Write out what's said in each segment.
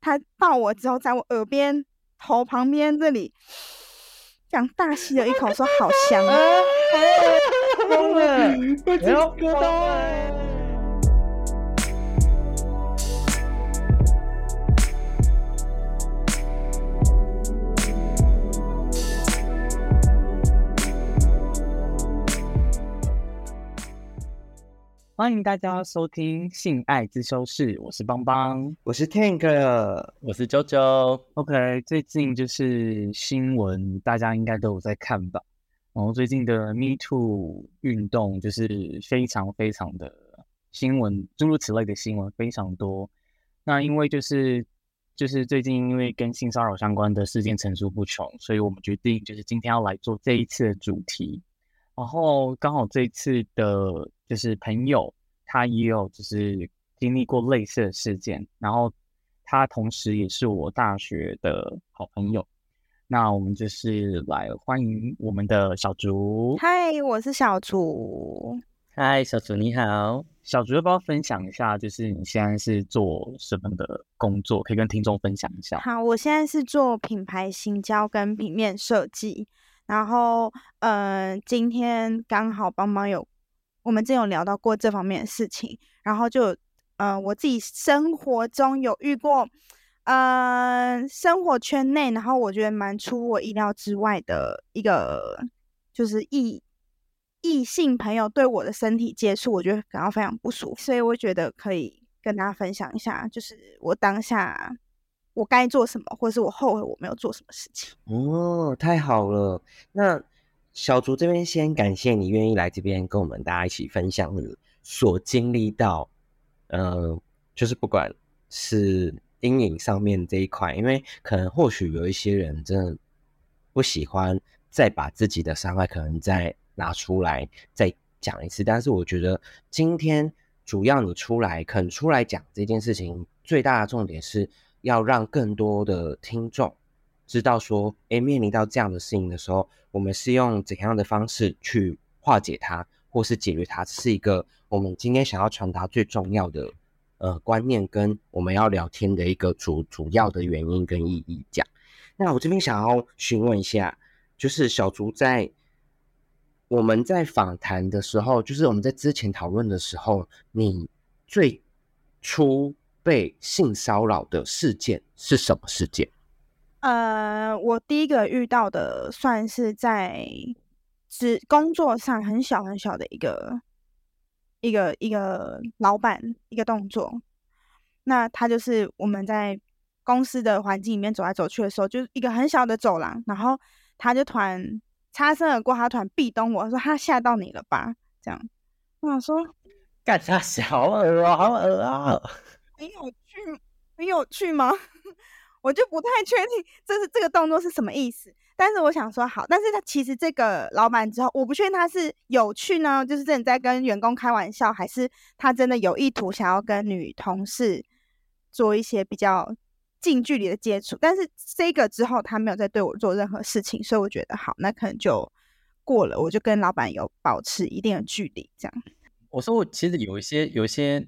他抱我之后，在我耳边头旁边这里，这样大吸了一口，说好香。疯了，我要割到。欢迎大家收听性爱自修室，我是邦邦，我是 Tank，我是九九。OK，最近就是新闻，大家应该都有在看吧？然后最近的 Me Too 运动就是非常非常的新闻，诸如此类的新闻非常多。那因为就是就是最近因为跟性骚扰相关的事件层出不穷，所以我们决定就是今天要来做这一次的主题。然后刚好这一次的。就是朋友，他也有就是经历过类似的事件，然后他同时也是我大学的好朋友。那我们就是来欢迎我们的小竹。嗨，我是小竹。嗨，小竹你好。小竹要不要分享一下，就是你现在是做什么的工作？可以跟听众分享一下。好，我现在是做品牌行销跟平面设计。然后，嗯，今天刚好帮忙有。我们之前有聊到过这方面的事情，然后就，呃，我自己生活中有遇过，呃，生活圈内，然后我觉得蛮出我意料之外的一个，就是异异性朋友对我的身体接触，我觉得感到非常不舒服，所以我觉得可以跟大家分享一下，就是我当下我该做什么，或是我后悔我没有做什么事情。哦，太好了，那。小竹这边先感谢你愿意来这边跟我们大家一起分享你所经历到，呃，就是不管是阴影上面这一块，因为可能或许有一些人真的不喜欢再把自己的伤害可能再拿出来再讲一次，但是我觉得今天主要你出来肯出来讲这件事情，最大的重点是要让更多的听众。知道说，哎，面临到这样的事情的时候，我们是用怎样的方式去化解它，或是解决它，是一个我们今天想要传达最重要的呃观念，跟我们要聊天的一个主主要的原因跟意义。讲，那我这边想要询问一下，就是小竹在我们在访谈的时候，就是我们在之前讨论的时候，你最初被性骚扰的事件是什么事件？呃，我第一个遇到的算是在职工作上很小很小的一个一个一个老板一个动作。那他就是我们在公司的环境里面走来走去的时候，就是一个很小的走廊，然后他就突然擦身而过，他突然壁咚我说：“他吓到你了吧？”这样，我想说干啥小耳啊，好耳啊，很有趣，很有趣吗？我就不太确定这是这个动作是什么意思，但是我想说好，但是他其实这个老板之后，我不确定他是有趣呢，就是真的在跟员工开玩笑，还是他真的有意图想要跟女同事做一些比较近距离的接触，但是这个之后他没有再对我做任何事情，所以我觉得好，那可能就过了，我就跟老板有保持一定的距离，这样。我说，我其实有一些、有一些、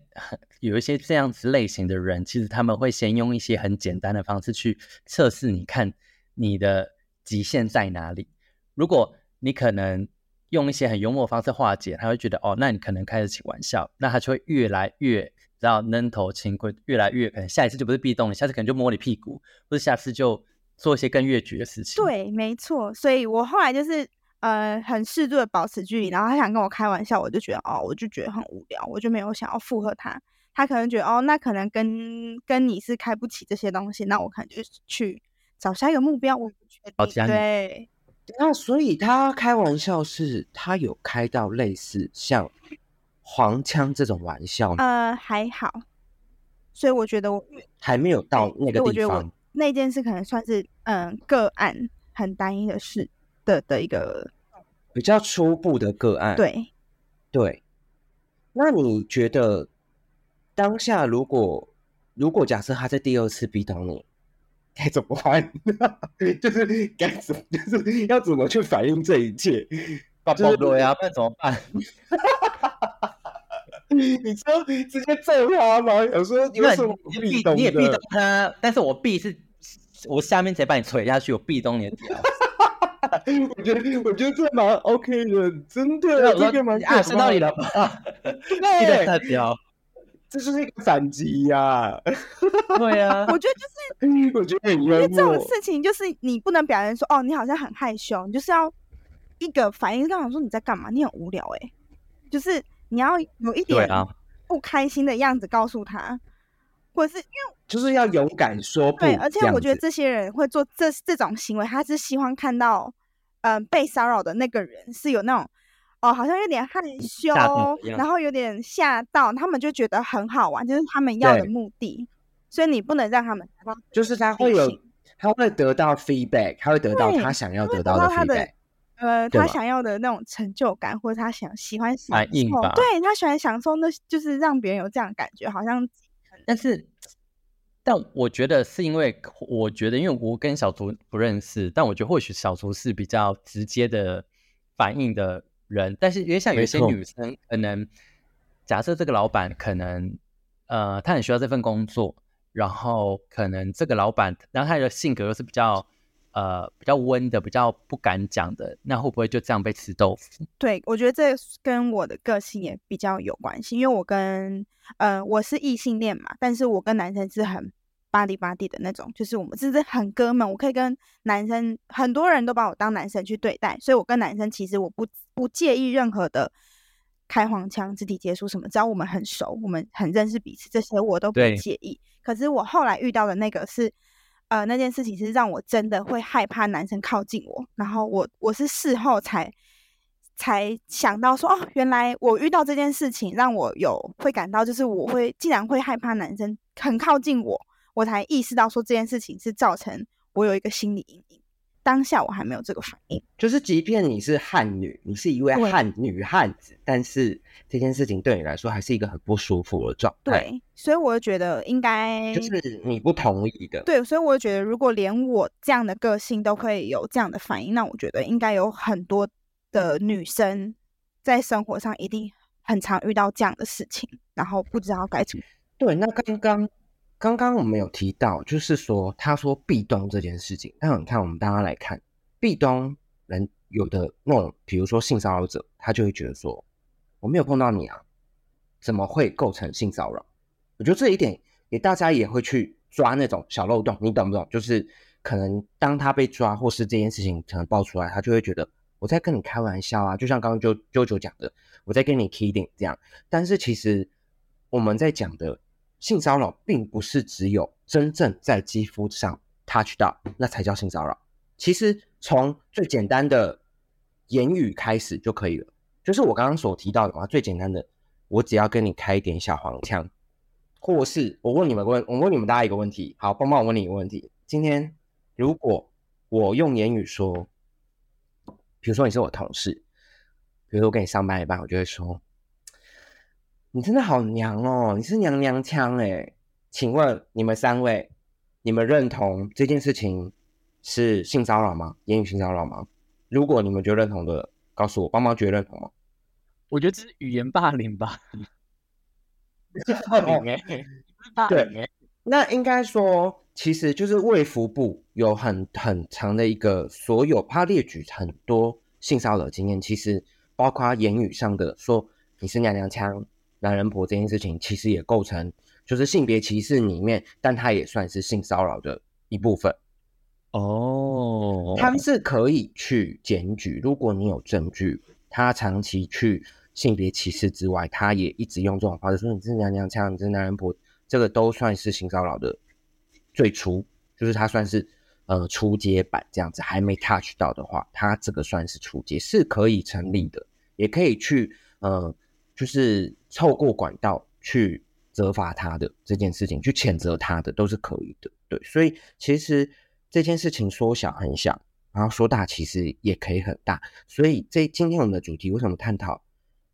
有一些这样子类型的人，其实他们会先用一些很简单的方式去测试你，看你的极限在哪里。如果你可能用一些很幽默的方式化解，他会觉得哦，那你可能开得起玩笑，那他就会越来越然后扔头轻棍，越来越可能下一次就不是壁咚你，下次可能就摸你屁股，或者下次就做一些更越矩的事情。对，没错。所以我后来就是。呃，很适度的保持距离，然后他想跟我开玩笑，我就觉得哦，我就觉得很无聊，我就没有想要附和他。他可能觉得哦，那可能跟跟你是开不起这些东西，那我可能就去找下一个目标。我不确定。对，那所以他开玩笑是，他有开到类似像黄腔这种玩笑吗？呃，还好。所以我觉得我还没有到那个地方。那件事可能算是嗯个案，很单一的事。的的一个比较初步的个案，对对。那你觉得当下如果如果假设他在第二次逼到你，该怎么办？就是该怎就是要怎么去反应这一切？爆爆了呀，那怎么办？你说直接揍他吗？有时候有什么壁咚你也壁咚他，但是我壁是，我下面直接把你捶下去，我壁咚你的屌。我觉得我觉得这蛮 OK 的，真的，这个蛮啊，伤到你了吧？对，太屌，这就是一个反击呀。对啊，我觉得就是，我觉得很因为这种事情就是你不能表现说哦，你好像很害羞，你就是要一个反应，刚好说你在干嘛？你很无聊哎，就是你要有一点不开心的样子告诉他，或者是因为就是要勇敢说对，而且我觉得这些人会做这这种行为，他是希望看到。嗯，被骚扰的那个人是有那种哦，好像有点害羞，然后有点吓到，他们就觉得很好玩，就是他们要的目的。所以你不能让他们就是他会有，他会得到 feedback，他会得到他想要得到的 feedback，呃，他想要的那种成就感，或者他想喜欢反应吧。对他喜欢享受，那就是让别人有这样感觉，好像。但是。但我觉得是因为，我觉得因为我跟小厨不认识，但我觉得或许小厨是比较直接的反应的人。但是因为像有一些女生，可能假设这个老板可能，呃，他很需要这份工作，然后可能这个老板，然后他的性格又是比较，呃，比较温的，比较不敢讲的，那会不会就这样被吃豆腐？对，我觉得这跟我的个性也比较有关系，因为我跟，呃，我是异性恋嘛，但是我跟男生是很。巴黎巴蒂的那种，就是我们真是很哥们，我可以跟男生，很多人都把我当男生去对待，所以我跟男生其实我不不介意任何的开黄腔、肢体接触什么，只要我们很熟，我们很认识彼此，这些我都不介意。可是我后来遇到的那个是，呃，那件事情是让我真的会害怕男生靠近我，然后我我是事后才才想到说，哦，原来我遇到这件事情让我有会感到，就是我会竟然会害怕男生很靠近我。我才意识到说这件事情是造成我有一个心理阴影，当下我还没有这个反应。就是即便你是汉女，你是一位汉女汉子，但是这件事情对你来说还是一个很不舒服的状态。对，所以我就觉得应该就是你不同意的。对，所以我就觉得如果连我这样的个性都可以有这样的反应，那我觉得应该有很多的女生在生活上一定很常遇到这样的事情，然后不知道该怎么。对，那刚刚。刚刚我们有提到，就是说他说壁咚这件事情。那你看，我们大家来看壁咚人有的那种，比如说性骚扰者，他就会觉得说我没有碰到你啊，怎么会构成性骚扰？我觉得这一点也大家也会去抓那种小漏洞，你懂不懂？就是可能当他被抓，或是这件事情可能爆出来，他就会觉得我在跟你开玩笑啊，就像刚刚啾啾啾讲的，我在跟你 kidding 这样。但是其实我们在讲的。性骚扰并不是只有真正在肌肤上 touch 到，那才叫性骚扰。其实从最简单的言语开始就可以了，就是我刚刚所提到的嘛，最简单的，我只要跟你开一点小黄腔，或是我问你们问，我问你们大家一个问题，好，帮帮我问你一个问题，今天如果我用言语说，比如说你是我同事，比如说我跟你上班一半，我就会说。你真的好娘哦！你是娘娘腔哎，请问你们三位，你们认同这件事情是性骚扰吗？言语性骚扰吗？如果你们觉得认同的，告诉我，帮忙觉得认同吗？我觉得这是语言霸凌吧。霸凌哎，对，那应该说，其实就是卫福部有很很长的一个所有，他列举很多性骚扰经验，其实包括言语上的说你是娘娘腔。男人婆这件事情其实也构成就是性别歧视里面，但它也算是性骚扰的一部分。哦，他们是可以去检举，如果你有证据，他长期去性别歧视之外，他也一直用这种方式说你是娘娘腔，你是男人婆，这个都算是性骚扰的最初，就是他算是呃初阶版这样子，还没 touch 到的话，他这个算是初阶，是可以成立的，也可以去呃。就是透过管道去责罚他的这件事情，去谴责他的都是可以的，对。所以其实这件事情说小很小，然后说大其实也可以很大。所以这今天我们的主题为什么探讨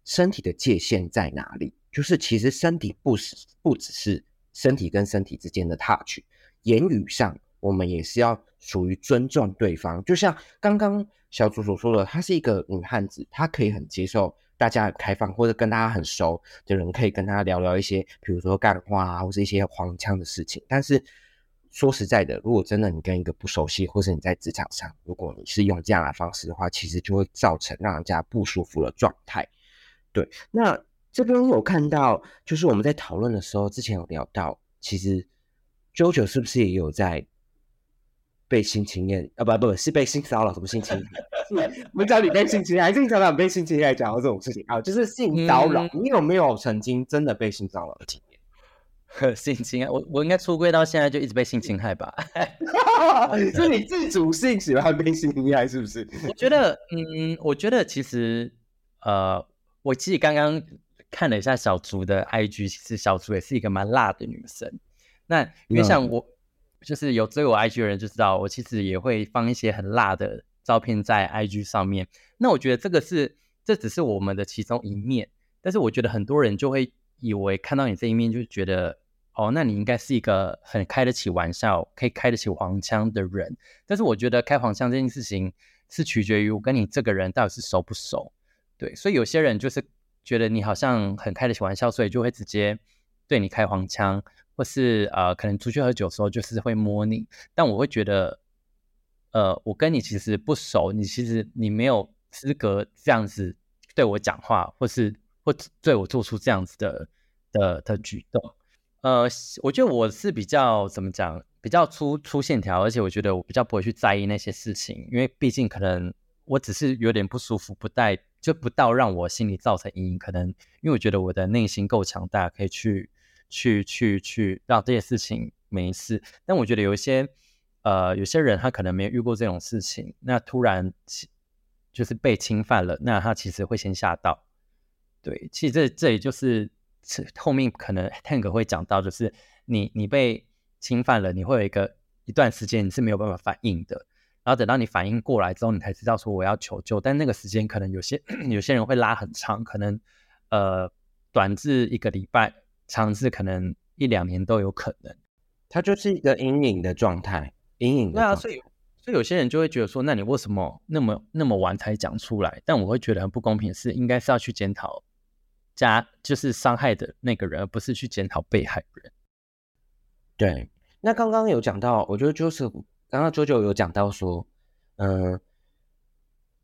身体的界限在哪里？就是其实身体不是不只是身体跟身体之间的 touch，言语上我们也是要属于尊重对方。就像刚刚小主所说的，她是一个女汉子，她可以很接受。大家很开放，或者跟大家很熟的人，可以跟他聊聊一些，比如说干话啊，或是一些黄腔的事情。但是说实在的，如果真的你跟一个不熟悉，或是你在职场上，如果你是用这样的方式的话，其实就会造成让人家不舒服的状态。对，那这边有看到，就是我们在讨论的时候，之前有聊到，其实 JoJo 是不是也有在？被性侵验啊不不是被性骚扰什么性侵？我们讲你被性侵还是你讲到被性侵害讲到这种事情啊？就是性骚扰，你有没有曾经真的被性骚扰的经验？性侵啊，我我应该出柜到现在就一直被性侵害吧？是你自主性喜欢被性侵害是不是？我觉得，嗯，我觉得其实，呃，我自己刚刚看了一下小竹的 IG，其实小竹也是一个蛮辣的女生。那因为像我。就是有追我 IG 的人就知道，我其实也会放一些很辣的照片在 IG 上面。那我觉得这个是，这只是我们的其中一面。但是我觉得很多人就会以为看到你这一面，就觉得哦，那你应该是一个很开得起玩笑、可以开得起黄腔的人。但是我觉得开黄腔这件事情是取决于我跟你这个人到底是熟不熟。对，所以有些人就是觉得你好像很开得起玩笑，所以就会直接对你开黄腔。或是呃，可能出去喝酒的时候就是会摸你，但我会觉得，呃，我跟你其实不熟，你其实你没有资格这样子对我讲话，或是或对我做出这样子的的的举动。呃，我觉得我是比较怎么讲，比较粗粗线条，而且我觉得我比较不会去在意那些事情，因为毕竟可能我只是有点不舒服，不带就不到让我心里造成阴影。可能因为我觉得我的内心够强大，可以去。去去去让这些事情没事，但我觉得有一些呃有些人他可能没有遇过这种事情，那突然就是被侵犯了，那他其实会先吓到。对，其实这这也就是后面可能 Tank 会讲到，就是你你被侵犯了，你会有一个一段时间你是没有办法反应的，然后等到你反应过来之后，你才知道说我要求救，但那个时间可能有些 有些人会拉很长，可能呃短至一个礼拜。尝试可能一两年都有可能，它就是一个阴影的状态，阴影。对啊，所以所以有些人就会觉得说，那你为什么那么那么晚才讲出来？但我会觉得很不公平，是应该是要去检讨加就是伤害的那个人，而不是去检讨被害人。对，那刚刚有讲到，我觉得就是刚刚九九有讲到说，嗯，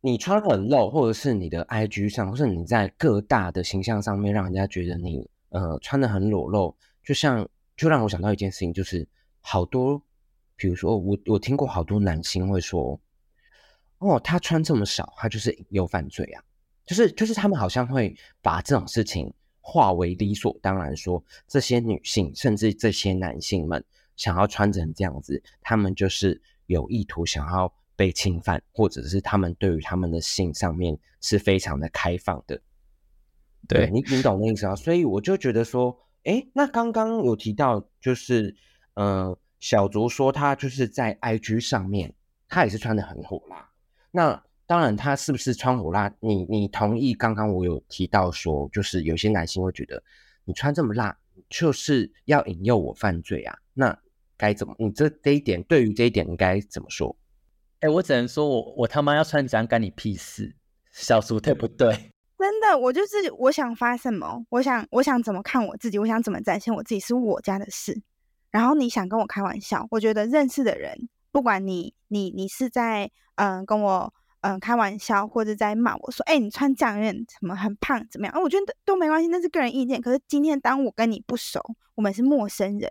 你穿很露，或者是你的 IG 上，或是你在各大的形象上面，让人家觉得你。呃，穿的很裸露，就像就让我想到一件事情，就是好多，比如说我我听过好多男性会说，哦，他穿这么少，他就是引诱犯罪啊，就是就是他们好像会把这种事情化为理所当然，说这些女性甚至这些男性们想要穿成这样子，他们就是有意图想要被侵犯，或者是他们对于他们的性上面是非常的开放的。对你，你懂那意思啊？所以我就觉得说，哎，那刚刚有提到，就是，呃，小卓说他就是在 IG 上面，他也是穿的很火辣。那当然，他是不是穿火辣？你你同意？刚刚我有提到说，就是有些男性会觉得你穿这么辣，就是要引诱我犯罪啊？那该怎么？你这这一点，对于这一点，你该怎么说？哎，我只能说我我他妈要穿这样干你屁事？小竹对不对？真的，我就是我想发什么，我想我想怎么看我自己，我想怎么展现我自己是我家的事。然后你想跟我开玩笑，我觉得认识的人，不管你你你是在嗯跟我嗯开玩笑，或者在骂我说，哎，你穿这样有点什么很胖怎么样？我觉得都没关系，那是个人意见。可是今天当我跟你不熟，我们是陌生人，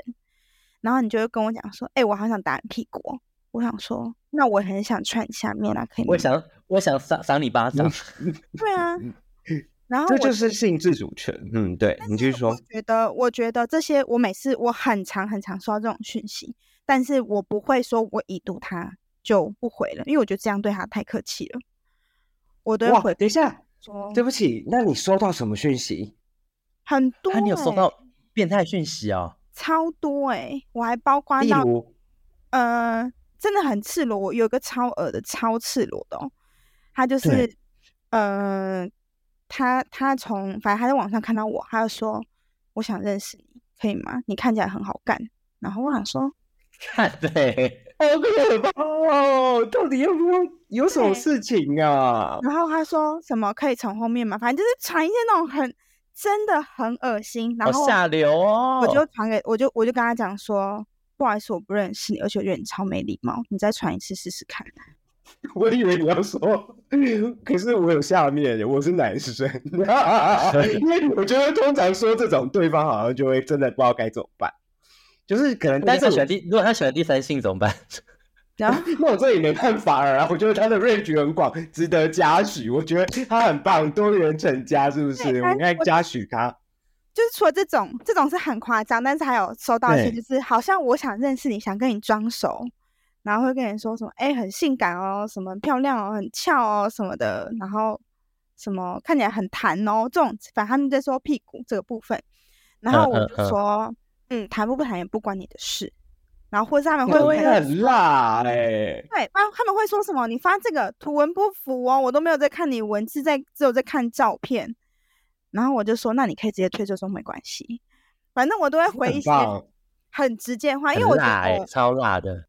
然后你就会跟我讲说，哎，我好想打你屁股。我想说，那我很想穿下面啊，可以吗？我想我想赏赏你巴掌。对啊。然后这就是性自主权，嗯，对你继续说。我觉得，我觉得这些，我每次我很常很常收到这种讯息，但是我不会说我已读他就不回了，因为我觉得这样对他太客气了。我都要回。等一下，对不起，那你收到什么讯息？很多。你有收到变态讯息啊？超多哎！我还包括到，呃，真的很赤裸。我有个超恶的、超赤裸的哦，他就是，嗯。他他从反正他在网上看到我，他就说我想认识你，可以吗？你看起来很好干。然后我想说，看对，好可怕哦！到底要不要有什么事情啊？然后他说什么可以从后面嘛，反正就是传一些那种很真的很恶心，然后下流哦。我就传给我就我就跟他讲说，不好意思，我不认识你，而且我觉得你超没礼貌，你再传一次试试看。我以为你要说，可是我有下面，我是男生，因为我觉得通常说这种，对方好像就会真的不知道该怎么办，就是可能，但是选第，如果他选第三性怎么办？然 后 那我这也没办法了。我觉得他的 range 很广，值得嘉许。我觉得他很棒，多元成家，是不是？我应该嘉许他。就是除了这种，这种是很夸张，但是还有收到一些，就是好像我想认识你，想跟你装熟。然后会跟你说什么？哎，很性感哦，什么漂亮哦，很翘哦，什么的。然后什么看起来很弹哦，这种反正他们在说屁股这个部分。然后我就说，嗯，弹不不弹也不关你的事。然后或者他们会会很辣哎，对，他他们会说什么？你发这个图文不符哦，我都没有在看你文字，在只有在看照片。然后我就说，那你可以直接退就说没关系，反正我都会回一些很直接话，因为我觉得超辣的。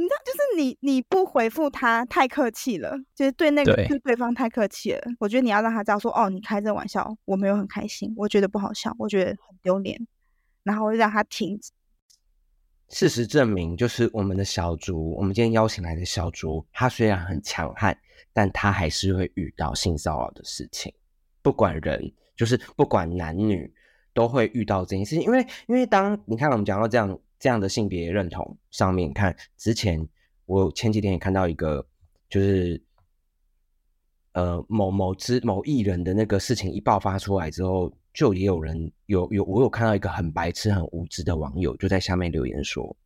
你知道，就是你你不回复他太客气了，就是对那个对对方太客气了。我觉得你要让他知道说，哦，你开这玩笑，我没有很开心，我觉得不好笑，我觉得很丢脸，然后让他停止。事实证明，就是我们的小竹，我们今天邀请来的小竹，他虽然很强悍，但他还是会遇到性骚扰的事情。不管人，就是不管男女，都会遇到这件事情。因为，因为当你看我们讲到这样。这样的性别认同上面看，之前我前几天也看到一个，就是呃某某之某艺人的那个事情一爆发出来之后，就也有人有有我有看到一个很白痴很无知的网友就在下面留言说，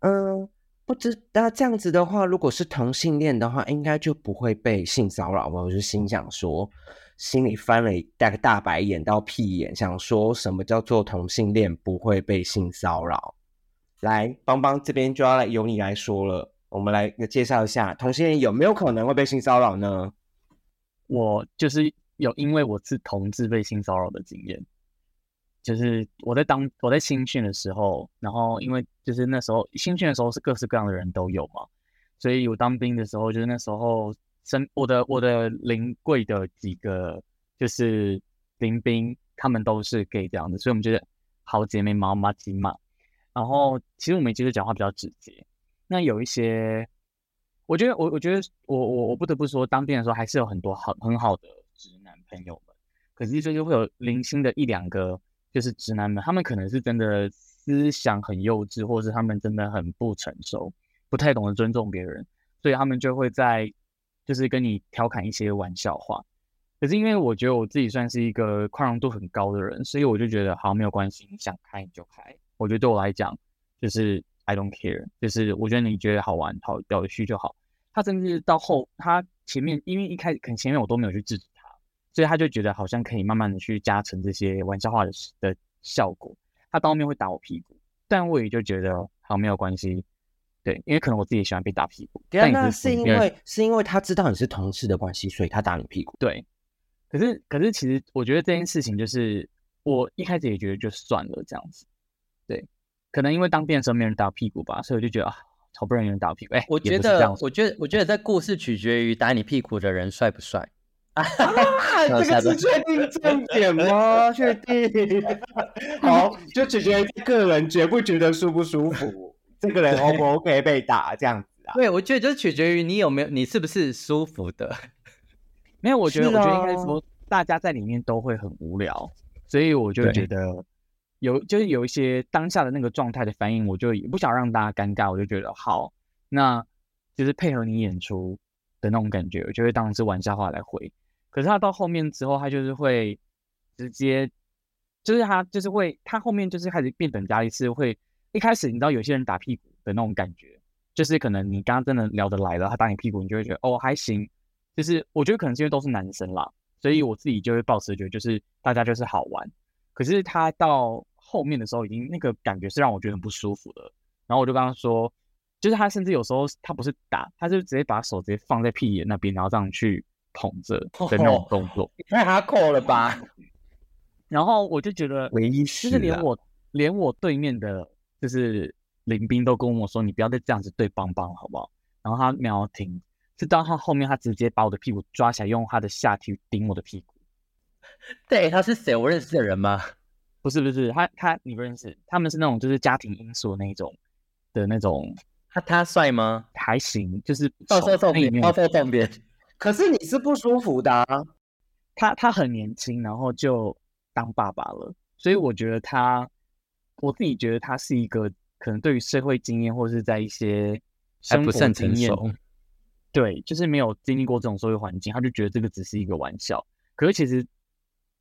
嗯，不知那这样子的话，如果是同性恋的话，应该就不会被性骚扰吧？我就心想说。心里翻了大个大白眼到屁眼，想说什么叫做同性恋不会被性骚扰？来，邦邦这边就要来由你来说了，我们来介绍一下同性恋有没有可能会被性骚扰呢？我就是有，因为我是同志被性骚扰的经验，就是我在当我在新训的时候，然后因为就是那时候新训的时候是各式各样的人都有嘛，所以我当兵的时候就是那时候。身我的我的临柜的几个就是临兵，他们都是 gay 这样的，所以我们觉得好姐妹毛妈鸡嘛。然后其实我们其实讲话比较直接。那有一些，我觉得我我觉得我我我不得不说，当兵的时候还是有很多很很好的直男朋友们。可是就是会有零星的一两个就是直男们，他们可能是真的思想很幼稚，或者是他们真的很不成熟，不太懂得尊重别人，所以他们就会在。就是跟你调侃一些玩笑话，可是因为我觉得我自己算是一个宽容度很高的人，所以我就觉得好没有关系，你想开你就开。我觉得对我来讲，就是 I don't care，就是我觉得你觉得好玩、好有趣就好。他甚至到后，他前面因为一开始可能前面我都没有去制止他，所以他就觉得好像可以慢慢的去加成这些玩笑话的的效果。他到后面会打我屁股，但我也就觉得好没有关系。对，因为可能我自己喜欢被打屁股，但那是因为是因为他知道你是同事的关系，所以他打你屁股。对，可是可是其实我觉得这件事情就是我一开始也觉得就算了这样子。对，可能因为当兵的时候没人打屁股吧，所以我就觉得啊，好不容易有人打屁股。哎，我觉得我觉得我觉得这故事取决于打你屁股的人帅不帅 啊？这个是确定重点吗？确定？好，就取决于个人觉不觉得舒不舒服。这个人 O 不 OK 被打这样子啊？对，我觉得就是取决于你有没有，你是不是舒服的。没有，我觉得，我觉得应该说，大家在里面都会很无聊，所以我就觉得有，就是有一些当下的那个状态的反应，我就也不想让大家尴尬，我就觉得好，那就是配合你演出的那种感觉，我就会当是玩笑话来回。可是他到后面之后，他就是会直接，就是他就是会，他后面就是开始变本加厉，是会。一开始你知道有些人打屁股的那种感觉，就是可能你刚刚真的聊得来了，他打你屁股，你就会觉得哦还行。就是我觉得可能是因为都是男生啦，所以我自己就会保持觉得就是大家就是好玩。可是他到后面的时候，已经那个感觉是让我觉得很不舒服的。然后我就跟他说，就是他甚至有时候他不是打，他就直接把手直接放在屁眼那边，然后这样去捧着的那种动作，太哈扣了吧？然后我就觉得，唯一是连我连我对面的。就是林斌都跟我说：“你不要再这样子对邦邦，好不好？”然后他没有停，是到他后面，他直接把我的屁股抓起来，用他的下体顶我的屁股。对，他是谁？我认识的人吗？不是，不是，他他你不认识？他们是那种就是家庭因素那种的那种。他他帅吗？还行，就是到时候放边，到时候。可是你是不舒服的。啊他他很年轻，然后就当爸爸了，所以我觉得他，我自己觉得他是一个可能对于社会经验或者是在一些生活经验，对，就是没有经历过这种社会环境，他就觉得这个只是一个玩笑。可是其实，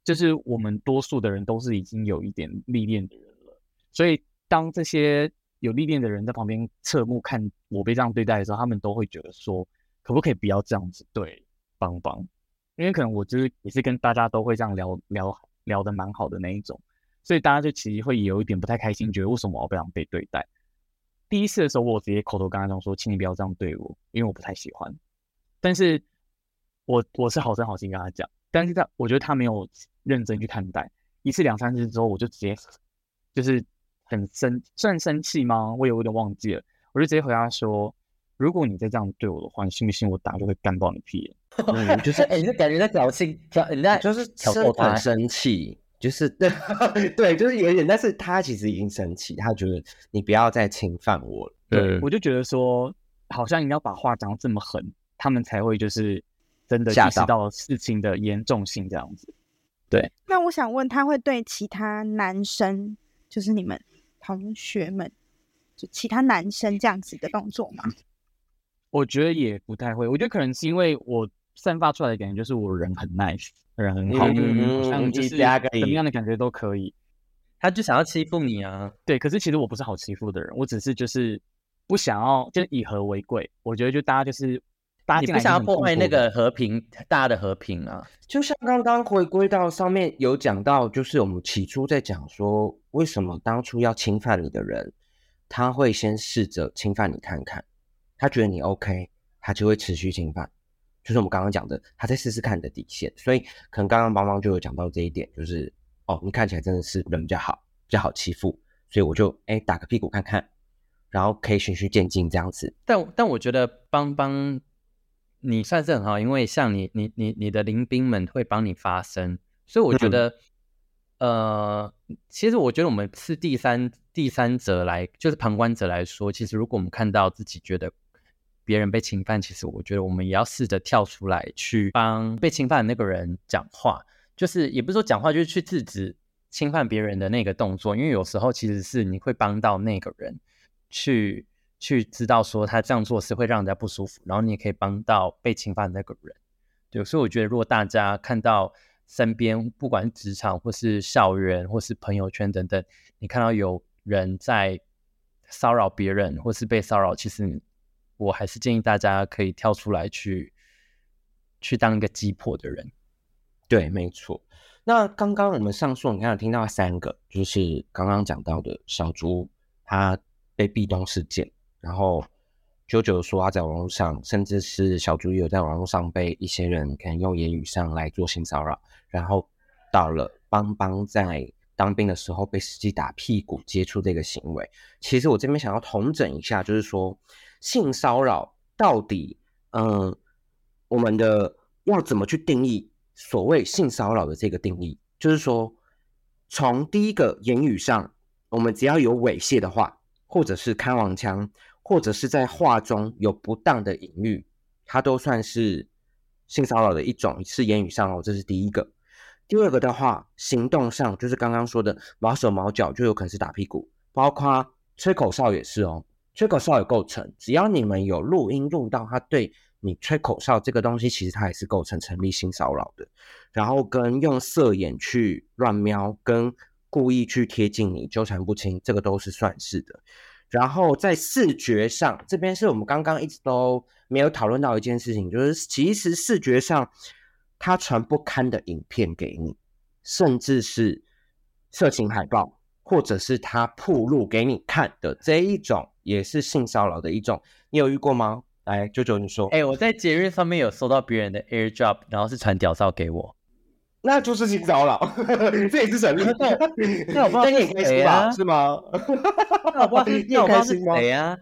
就是我们多数的人都是已经有一点历练的人了，所以当这些有历练的人在旁边侧目看我被这样对待的时候，他们都会觉得说，可不可以不要这样子对邦邦？因为可能我就是也是跟大家都会这样聊聊聊的蛮好的那一种，所以大家就其实会有一点不太开心，觉得为什么我不想被对待？第一次的时候，我直接口头跟他讲说，请你不要这样对我，因为我不太喜欢。但是我我是好声好气跟他讲，但是他我觉得他没有认真去看待。一次两三次之后，我就直接就是很生算生气吗？我也有点忘记了，我就直接回答说。如果你再这样对我的话，你信不信我打就会干爆你屁眼？就是，哎，你是感觉在挑衅，挑你在就是很生气，就是对 对，就是有点，但是他其实已经生气，他觉得你不要再侵犯我了。对，我就觉得说，好像你要把话讲这么狠，他们才会就是真的意识到事情的严重性这样子。对。那我想问，他会对其他男生，就是你们同学们，就其他男生这样子的动作吗？我觉得也不太会，我觉得可能是因为我散发出来的感觉就是我人很 nice，人很好，像就是怎么样的感觉都可以。他就想要欺负你啊？对，可是其实我不是好欺负的人，我只是就是不想要，就以和为贵。我觉得就大家就是大家不想要破坏那个和平，大家的和平啊。就像刚刚回归到上面有讲到，就是我们起初在讲说，为什么当初要侵犯你的人，他会先试着侵犯你看看。他觉得你 OK，他就会持续侵犯，就是我们刚刚讲的，他在试试看你的底线。所以可能刚刚邦邦就有讲到这一点，就是哦，你看起来真的是人比较好，比较好欺负，所以我就哎打个屁股看看，然后可以循序渐进这样子。但但我觉得邦邦你算是很好，因为像你你你你的邻兵们会帮你发声，所以我觉得呃，其实我觉得我们是第三第三者来，就是旁观者来说，其实如果我们看到自己觉得。别人被侵犯，其实我觉得我们也要试着跳出来，去帮被侵犯的那个人讲话。就是也不是说讲话，就是去制止侵犯别人的那个动作。因为有时候其实是你会帮到那个人，去去知道说他这样做是会让人家不舒服，然后你也可以帮到被侵犯的那个人。对，所以我觉得如果大家看到身边不管是职场或是校园或是朋友圈等等，你看到有人在骚扰别人或是被骚扰，其实。我还是建议大家可以跳出来去，去当一个击破的人。对，没错。那刚刚我们上述你看有听到三个，就是刚刚讲到的小猪他被壁咚事件，然后九九说他在网络上，甚至是小猪也有在网络上被一些人可能用言语上来做性骚扰，然后到了邦邦在当兵的时候被司机打屁股接触这个行为。其实我这边想要统整一下，就是说。性骚扰到底，嗯，我们的要怎么去定义所谓性骚扰的这个定义？就是说，从第一个言语上，我们只要有猥亵的话，或者是开黄腔，或者是在话中有不当的隐喻，它都算是性骚扰的一种，是言语上哦，这是第一个。第二个的话，行动上就是刚刚说的毛手毛脚，就有可能是打屁股，包括吹口哨也是哦。吹口哨也构成，只要你们有录音录到他对你吹口哨这个东西，其实它也是构成成立性骚扰的。然后跟用色眼去乱瞄，跟故意去贴近你纠缠不清，这个都是算是的。然后在视觉上，这边是我们刚刚一直都没有讨论到一件事情，就是其实视觉上他传不堪的影片给你，甚至是色情海报，或者是他铺路给你看的这一种。也是性骚扰的一种，你有遇过吗？来，舅舅你说。哎，我在节日上面有收到别人的 AirDrop，然后是传屌照给我，那就是性骚扰，这也是成立。那我不知道是谁啊？是吗？那我不知道是 谁啊？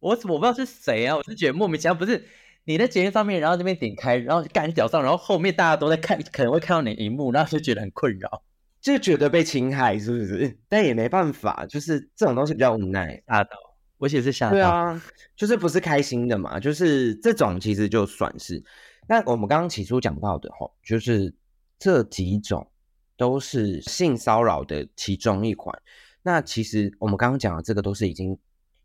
我我不知道是谁啊？我是觉得莫名其妙，不是你在节目上面，然后这边点开，然后盖你脚上，然后后面大家都在看，可能会看到你荧幕，然后就觉得很困扰，就觉得被侵害，是不是？但也没办法，就是这种东西比较无奈。吓到，我也是吓到。对啊，就是不是开心的嘛，就是这种其实就算是。那我们刚刚起初讲到的吼，就是这几种都是性骚扰的其中一款。那其实我们刚刚讲的这个都是已经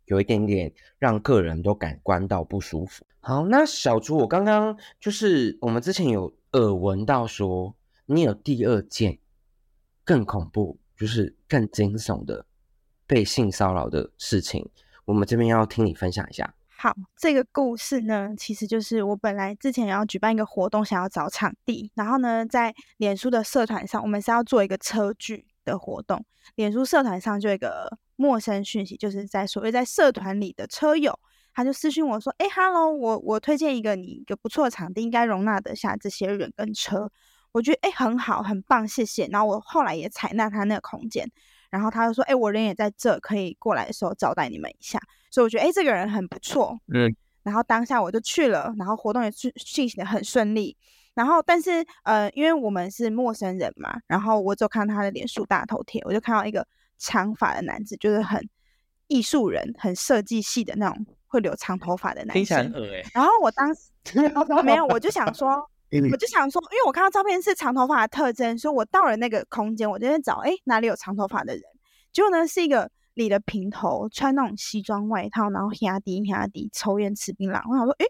有一点点让个人都感官到不舒服。好，那小朱，我刚刚就是我们之前有耳闻到说你有第二件更恐怖，就是更惊悚的被性骚扰的事情，我们这边要听你分享一下。好，这个故事呢，其实就是我本来之前要举办一个活动，想要找场地，然后呢，在脸书的社团上，我们是要做一个车距的活动。脸书社团上就一个陌生讯息，就是在所谓在社团里的车友，他就私信我说：“哎，Hello，我我推荐一个你一个不错的场地，应该容纳得下这些人跟车。”我觉得哎很好，很棒，谢谢。然后我后来也采纳他那个空间。然后他就说：“哎，我人也在这，可以过来的时候招待你们一下。”所以我觉得，哎，这个人很不错。嗯。然后当下我就去了，然后活动也进进行的很顺利。然后，但是呃，因为我们是陌生人嘛，然后我就看他的脸书大头贴，我就看到一个长发的男子，就是很艺术人、很设计系的那种，会留长头发的男生。然后我当时 没有，我就想说。我就想说，因为我看到照片是长头发的特征，所以我到了那个空间，我就在找，哎，哪里有长头发的人？结果呢，是一个理了平头，穿那种西装外套，然后压低压低，抽烟吃槟榔。我想说，哎，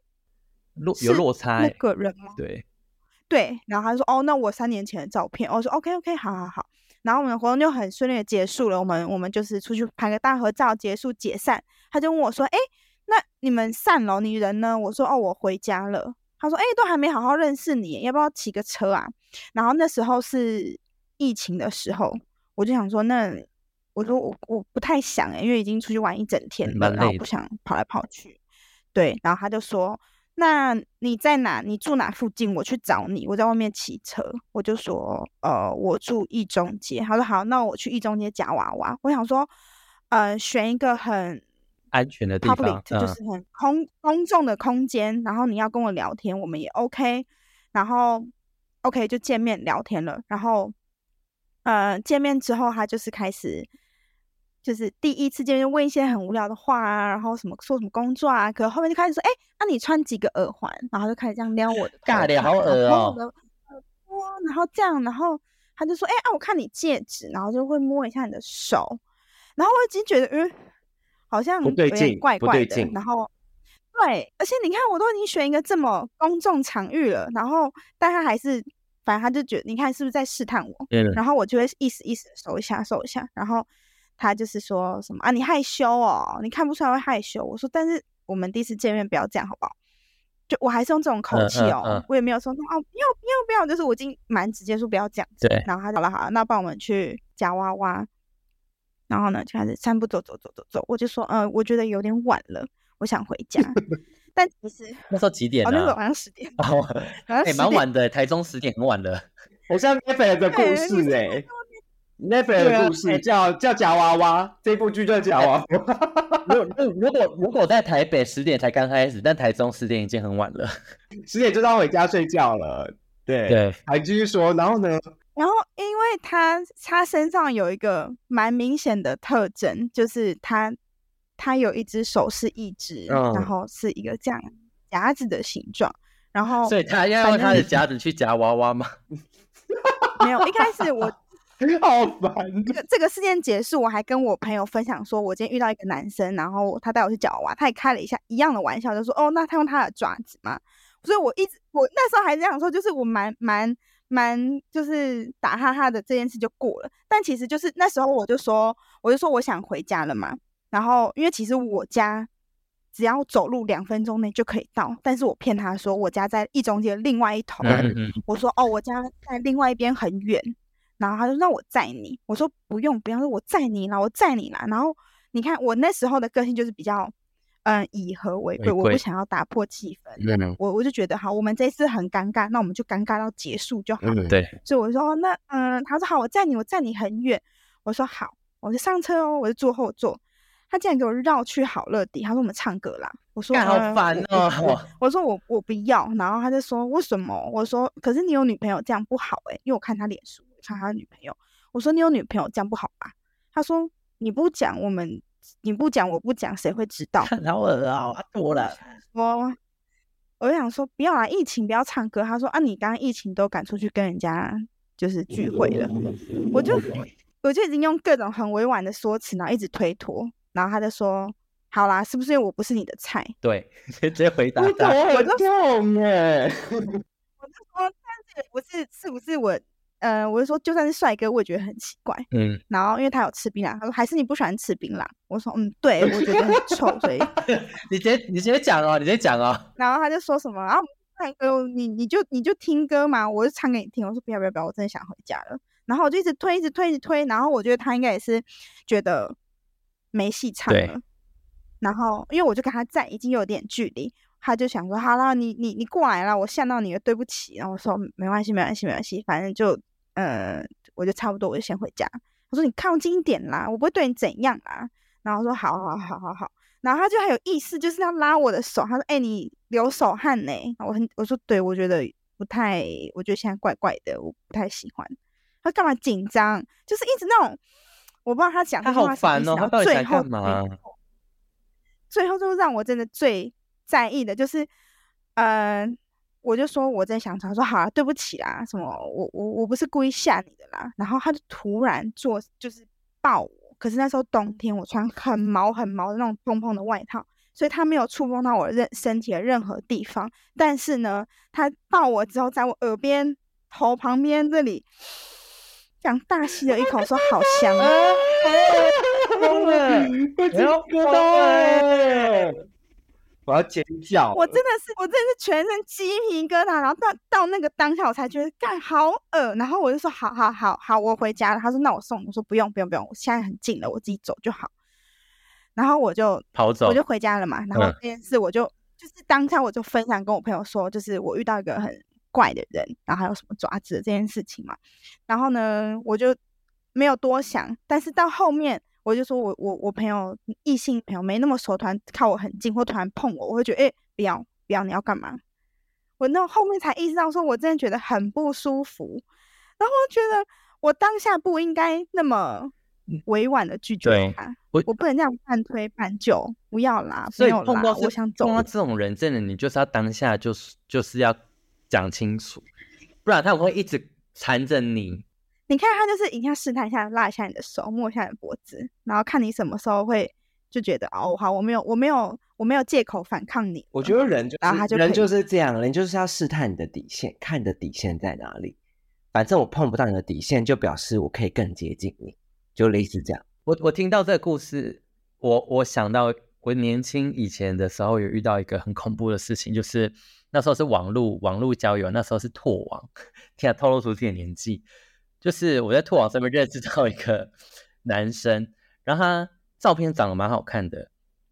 落有落差，那个人吗？对，对。然后他说，哦，那我三年前的照片。我说，OK OK，好好好。然后我们的活动就很顺利的结束了。我们我们就是出去拍个大合照，结束解散。他就问我说，哎，那你们散了，你人呢？我说，哦，我回家了。他说：“哎，都还没好好认识你，要不要骑个车啊？”然后那时候是疫情的时候，我就想说：“那我说我我不太想哎，因为已经出去玩一整天了，然后不想跑来跑去。”对，然后他就说：“那你在哪？你住哪附近？我去找你。我在外面骑车。”我就说：“呃，我住一中街。”他说：“好，那我去一中街夹娃娃。”我想说：“呃，选一个很……”安全的地方，就是很空公众的空间，然后你要跟我聊天，我们也 OK，然后 OK 就见面聊天了，然后呃见面之后，他就是开始就是第一次见面问一些很无聊的话啊，然后什么说什么工作啊，可后面就开始说，哎，那你穿几个耳环？然后就开始这样撩我的，尬聊好恶哦，哇，然后这样，然后他就说，哎啊，我看你戒指，然后就会摸一下你的手，然后我已经觉得，嗯。好像有点怪怪的，然后对，而且你看，我都已经选一个这么公众场域了，然后但他还是，反正他就觉得，你看是不是在试探我？然后我就会意思意思收一下，收一下，然后他就是说什么啊，你害羞哦，你看不出来会害羞。我说，但是我们第一次见面不要这样好不好？就我还是用这种口气哦，我也没有说哦，不要不要不要，就是我已经蛮直接说不要这样。对，然后他好了好了，那帮我们去夹娃娃。然后呢，就开始散步，走走走走走。我就说，嗯，我觉得有点晚了，我想回家。但其实 那时候几点？哦，那时候晚上十点。哦，哎，蛮晚的，台中十点很晚了。好像 Never 的故事哎，Never 的故事叫叫夹娃娃，这部剧叫夹娃娃。如如如果如果在台北十点才刚开始，但台中十点已经很晚了，十点就要回家睡觉了。对对，还继续说，然后呢？然后，因为他他身上有一个蛮明显的特征，就是他他有一只手是一只，然后是一个这样夹子的形状。然后，所以他要用他的夹子去夹娃娃吗？没有，一开始我 好烦。这个这个事件结束，我还跟我朋友分享说，我今天遇到一个男生，然后他带我去夹娃娃，他也开了一下一样的玩笑，就说：“哦，那他用他的爪子嘛。”所以我一直我那时候还这样说，就是我蛮蛮。蛮就是打哈哈的这件事就过了，但其实就是那时候我就说，我就说我想回家了嘛。然后因为其实我家只要走路两分钟内就可以到，但是我骗他说我家在一中街另外一头。我说哦，我家在另外一边很远。然后他说那我载你。我说不用不用，说我载你啦，我载你啦。然后你看我那时候的个性就是比较。嗯，以和为贵，我不想要打破气氛。我我就觉得好，我们这次很尴尬，那我们就尴尬到结束就好。对，所以我说那嗯，他说好，我载你，我载你很远。我说好，我就上车哦，我就坐后座。他竟然给我绕去好乐迪，他说我们唱歌啦。我说好烦哦。我说我我不要，然后他就说为什么？我说可是你有女朋友这样不好哎，因为我看他脸书，看他女朋友。我说你有女朋友这样不好吧？他说你不讲我们，你不讲我不讲，谁会知道？好恶啊，多了。我我就想说不要啦，疫情不要唱歌。他说啊，你刚刚疫情都赶出去跟人家就是聚会了，我就。我就已经用各种很委婉的说辞，然后一直推脱，然后他就说：“好啦，是不是因为我不是你的菜？”对，直接回答。我就我就痛哎！我就说，但是也不是，是不是我？呃，我就说，就算是帅哥，我也觉得很奇怪。嗯。然后因为他有吃槟榔，他说：“还是你不喜欢吃槟榔？”我说：“嗯，对，我觉得很 臭。”所以 你直接你直接讲哦，你直接讲哦。然后他就说什么：“然后唱歌，你你就你就听歌嘛，我就唱给你听。”我说：“不要不要不要，我真的想回家了。”然后我就一直推，一直推，一直推。然后我觉得他应该也是觉得没戏唱了。然后因为我就跟他站已经有点距离，他就想说：“好了，你你你过来了，我吓到你了，对不起。”然后我说：“没关系，没关系，没关系，反正就呃，我就差不多，我就先回家。”我说：“你靠近一点啦，我不会对你怎样啦。”然后说：“好好好好好。”然后他就还有意思，就是要拉我的手。他说：“哎，你流手汗呢？”我很我说：“对，我觉得不太，我觉得现在怪怪的，我不太喜欢。”他干嘛紧张？就是一直那种，我不知道他讲他好烦哦。他到底想干嘛？最后就让我真的最在意的就是，呃，我就说我在想他说好了，对不起啦，什么我我我不是故意吓你的啦。然后他就突然做就是抱我，可是那时候冬天，我穿很毛很毛的那种蓬蓬的外套，所以他没有触碰到我任身体的任何地方。但是呢，他抱我之后，在我耳边头旁边这里。想大吸了一口，说好香啊！我要尖叫！我真的是，我真的是全身鸡皮疙瘩。然后到到那个当下，我才觉得干好恶。然后我就说好好好好，我回家了。他说那我送你。我说不用不用不用，我现在很近了，我自己走就好。然后我就跑走，我就回家了嘛。然后这件事我就就是当下我就分享跟我朋友说，就是我遇到一个很。怪的人，然后还有什么爪子这件事情嘛？然后呢，我就没有多想。但是到后面，我就说我我我朋友异性朋友没那么熟，突然靠我很近或突然碰我，我会觉得哎，不要不要，你要干嘛？我那后面才意识到，说我真的觉得很不舒服。然后我觉得我当下不应该那么委婉的拒绝他，我我不能这样半推半就，不要啦，所以碰到我想走。碰到这种人，真的你就是要当下就是就是要。讲清楚，不然他们会一直缠着你。你看，他就是一定要试探一下，拉一下你的手，摸一下你的脖子，然后看你什么时候会就觉得哦，好，我没有，我没有，我没有借口反抗你。我觉得人就，然后他就人就是这样，人就是要试探你的底线，看你的底线在哪里。反正我碰不到你的底线，就表示我可以更接近你，就类似这样。我我听到这个故事，我我想到我年轻以前的时候有遇到一个很恐怖的事情，就是。那时候是网络网络交友，那时候是拓网，天啊，透露出自己的年纪。就是我在兔网上面认识到一个男生，然后他照片长得蛮好看的，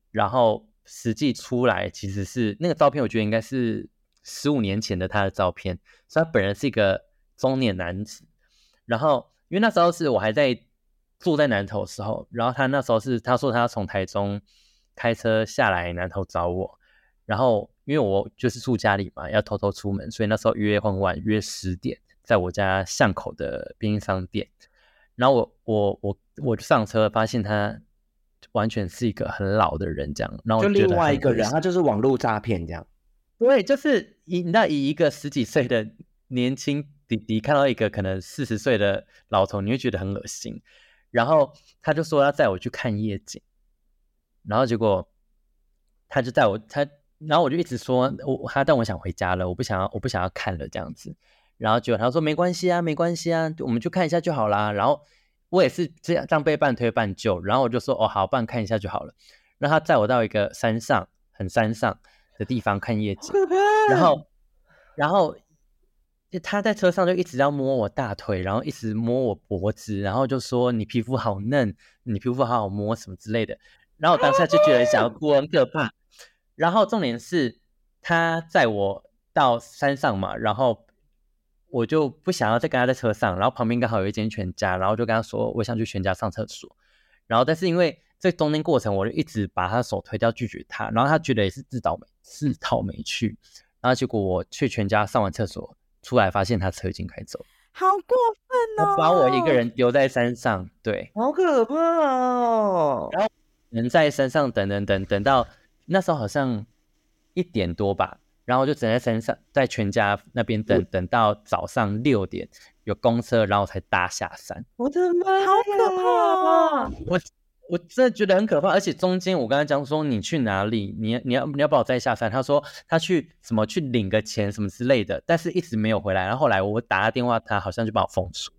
然后实际出来其实是那个照片，我觉得应该是十五年前的他的照片，所以他本人是一个中年男子。然后因为那时候是我还在住在南投的时候，然后他那时候是他说他要从台中开车下来南投找我，然后。因为我就是住家里嘛，要偷偷出门，所以那时候约很晚，约十点，在我家巷口的便利商店。然后我我我我就上车，发现他完全是一个很老的人，这样。然后就另外一个人，他就是网络诈骗这样。对，就是以那以一个十几岁的年轻弟弟看到一个可能四十岁的老头，你会觉得很恶心。然后他就说要载我去看夜景，然后结果他就带我他。然后我就一直说，我他但我想回家了，我不想要，我不想要看了这样子。然后结果他说没关系啊，没关系啊，我们去看一下就好啦。然后我也是这样这样被半推半就，然后我就说哦好，帮看一下就好了。让他载我到一个山上很山上的地方看夜景，然后然后他在车上就一直要摸我大腿，然后一直摸我脖子，然后就说你皮肤好嫩，你皮肤好好摸什么之类的。然后我当下就觉得想要哭，很可怕。然后重点是，他载我到山上嘛，然后我就不想要再跟他在车上，然后旁边刚好有一间全家，然后就跟他说我想去全家上厕所，然后但是因为这中间过程我就一直把他手推掉拒绝他，然后他觉得也是自倒霉自讨没趣，然后结果我去全家上完厕所出来，发现他车已经开走，好过分哦！把我一个人丢在山上，对，好可怕哦。然后人在山上等等等等到那时候好像一点多吧。然后就只能在山上，在全家那边等等到早上六点有公车，然后才搭下山。我的妈，好可怕！我我真的觉得很可怕，而且中间我跟他讲说你去哪里，你你要你要把我载下山。他说他去什么去领个钱什么之类的，但是一直没有回来。然后后来我打他电话，他好像就把我封锁。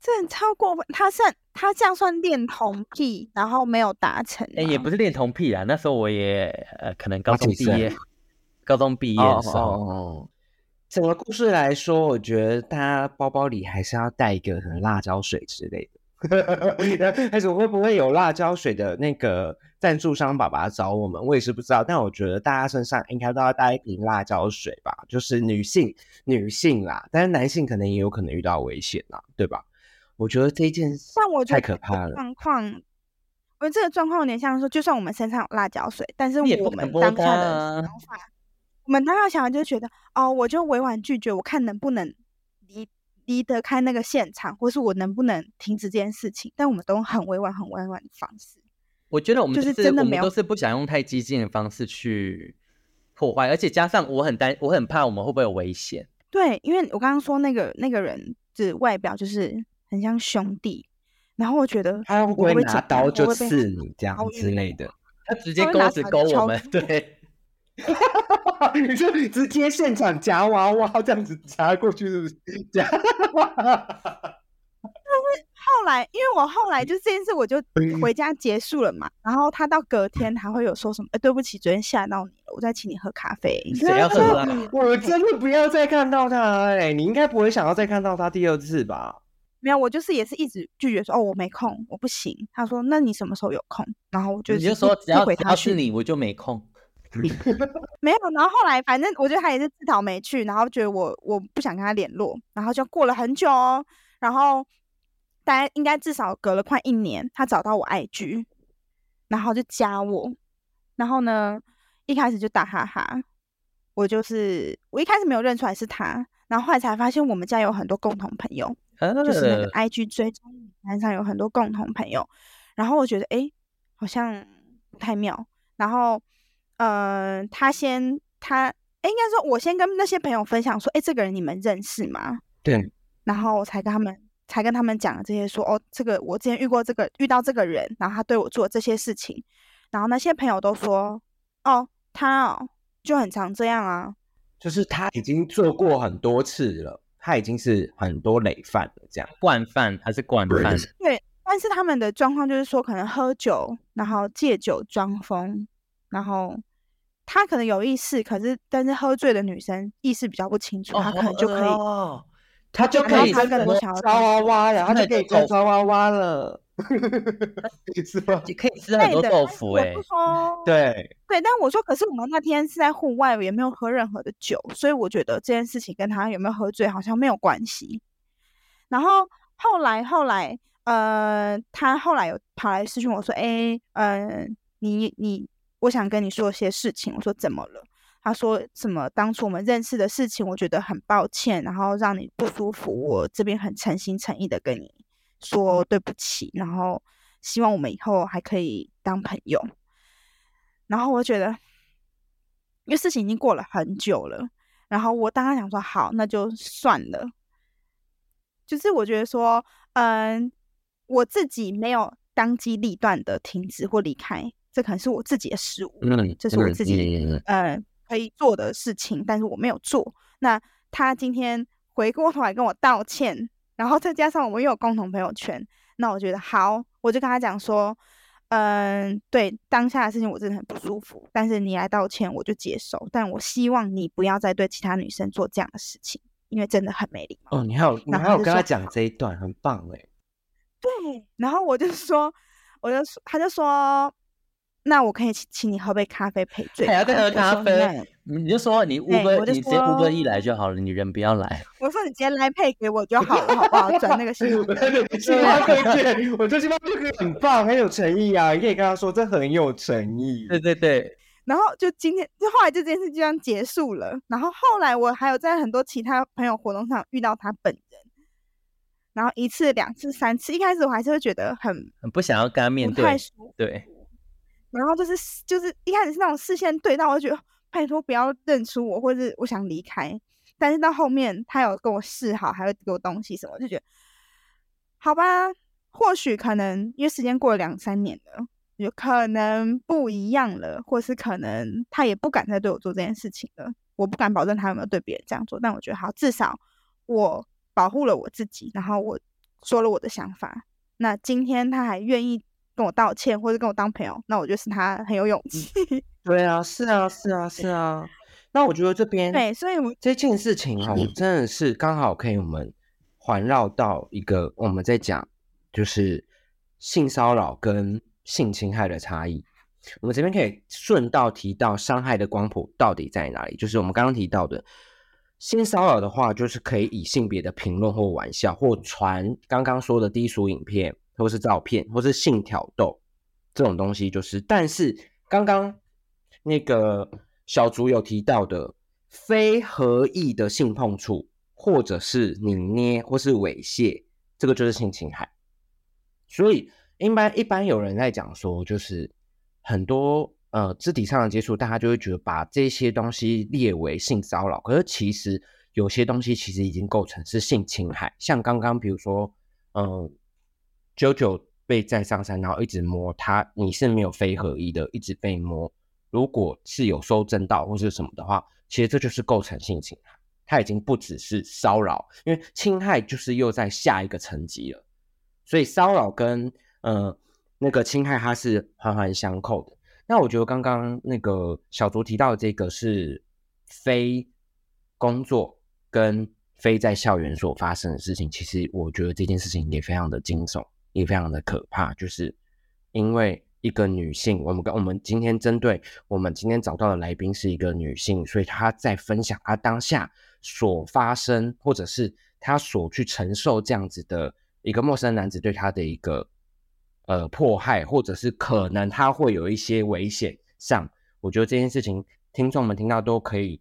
这很超过分，他算他这样算恋童癖，然后没有达成。哎，也不是恋童癖啊，那时候我也呃可能高中毕业。高中毕业的时候，整个故事来说，我觉得大家包包里还是要带一个可能辣椒水之类的。还是会不会有辣椒水的那个赞助商爸爸找我们？我也是不知道。但我觉得大家身上应该都要带一瓶辣椒水吧，就是女性女性啦，但是男性可能也有可能遇到危险啦，对吧？我觉得这件事太可怕了。状况，我觉得这个状况有点像说，就算我们身上有辣椒水，但是我们当下的想法。我们当下想法就觉得，哦，我就委婉拒绝，我看能不能离离得开那个现场，或是我能不能停止这件事情。但我们都很委婉、很委婉的方式。我觉得我们就是真的没有，都是不想用太激进的方式去破坏，而且加上我很担，我很怕我们会不会有危险。对，因为我刚刚说那个那个人的外表就是很像兄弟，然后我觉得他会不会拿刀就刺你这样之类的？他直接钩子勾我们，对。你说直接现场夹娃娃这样子夹过去是不是？夹。但是后来，因为我后来就这件事，我就回家结束了嘛。然后他到隔天还会有说什么？哎，对不起，昨天吓到你了，我再请你喝咖啡。谁要喝啊？我真的不要再看到他哎！你应该不会想要再看到他第二次吧？没有，我就是也是一直拒绝说哦，我没空，我不行。他说那你什么时候有空？然后我就你就说只要他是你，我就没空。没有，然后后来反正我觉得他也是自讨没趣，然后觉得我我不想跟他联络，然后就过了很久哦，然后大概应该至少隔了快一年，他找到我 IG，然后就加我，然后呢一开始就打哈哈，我就是我一开始没有认出来是他，然后后来才发现我们家有很多共同朋友，就是那个。IG 追踪单上有很多共同朋友，然后我觉得哎好像不太妙，然后。嗯，他先他，哎，应该说，我先跟那些朋友分享说，哎，这个人你们认识吗？对。然后我才跟他们，才跟他们讲这些，说，哦，这个我之前遇过这个，遇到这个人，然后他对我做这些事情，然后那些朋友都说，哦，他哦，就很常这样啊，就是他已经做过很多次了，他已经是很多累犯了，这样惯犯还是惯犯？对，但是他们的状况就是说，可能喝酒，然后借酒装疯。然后他可能有意识，可是但是喝醉的女生意识比较不清楚，他可能就可以，他就可以跟 抓娃娃呀，他就可以抓抓娃娃了，是吧？可以吃很多豆腐哎，对对，但我说，可是我们那天是在户外，也没有喝任何的酒，所以我觉得这件事情跟他有没有喝醉好像没有关系。然后后来后来，呃，他后来有跑来私讯我说，哎，嗯，你你。我想跟你说一些事情。我说怎么了？他说什么？当初我们认识的事情，我觉得很抱歉，然后让你不舒服。我这边很诚心诚意的跟你说对不起，然后希望我们以后还可以当朋友。然后我觉得，因为事情已经过了很久了，然后我当时想说好，那就算了。就是我觉得说，嗯，我自己没有当机立断的停止或离开。这可能是我自己的失误，这是我自己呃可以做的事情，但是我没有做。那他今天回过头来跟我道歉，然后再加上我们又有共同朋友圈，那我觉得好，我就跟他讲说，嗯，对当下的事情我真的很不舒服，但是你来道歉我就接受，但我希望你不要再对其他女生做这样的事情，因为真的很没礼貌。哦，你还有你还有跟他讲这一段，很棒哎。对，然后我就说，我就说，他就说。那我可以请请你喝杯咖啡赔罪。还要再喝咖啡那？你就说你乌哥，你直接乌哥一来就好了，你人不要来。我说你直接来配给我就好了，好不好？转那个信用卡。星巴克券，我觉得星巴克券很棒，很有诚意啊！你可以跟他说，这很有诚意。对对对，然后就今天，就后来就这件事就这样结束了。然后后来我还有在很多其他朋友活动上遇到他本人，然后一次、两次、三次。一开始我还是会觉得很很不想要跟他面对。对，然后就是就是一开始是那种视线对到，我就觉得拜托不要认出我，或者是我想离开。但是到后面他有跟我示好，还会给我东西什么，就觉得好吧，或许可能因为时间过了两三年了，有可能不一样了，或是可能他也不敢再对我做这件事情了。我不敢保证他有没有对别人这样做，但我觉得好，至少我保护了我自己，然后我说了我的想法。那今天他还愿意跟我道歉，或者跟我当朋友，那我就是他很有勇气。对啊，是啊，是啊，是啊。那我觉得这边对，所以我这件事情哦，真的是刚好可以我们环绕到一个我们在讲就是性骚扰跟性侵害的差异。我们这边可以顺道提到伤害的光谱到底在哪里，就是我们刚刚提到的性骚扰的话，就是可以以性别的评论或玩笑或传刚刚说的低俗影片，或是照片，或是性挑逗这种东西，就是但是刚刚那个小竹有提到的非合意的性碰触，或者是拧捏或是猥亵，这个就是性侵害。所以一般一般有人在讲说，就是很多呃肢体上的接触，大家就会觉得把这些东西列为性骚扰，可是其实有些东西其实已经构成是性侵害。像刚刚比如说，嗯、九九被载上山，然后一直摸他，你是没有非合一的，一直被摸。如果是有收正到或是什么的话，其实这就是构成性侵害，它已经不只是骚扰，因为侵害就是又在下一个层级了。所以骚扰跟呃那个侵害它是环环相扣的。那我觉得刚刚那个小竹提到的这个是非工作跟非在校园所发生的事情，其实我觉得这件事情也非常的惊悚，也非常的可怕，就是因为一个女性，我们跟我们今天针对我们今天找到的来宾是一个女性，所以她在分享她当下所发生，或者是她所去承受这样子的一个陌生男子对她的一个呃迫害，或者是可能他会有一些危险上，我觉得这件事情听众们听到都可以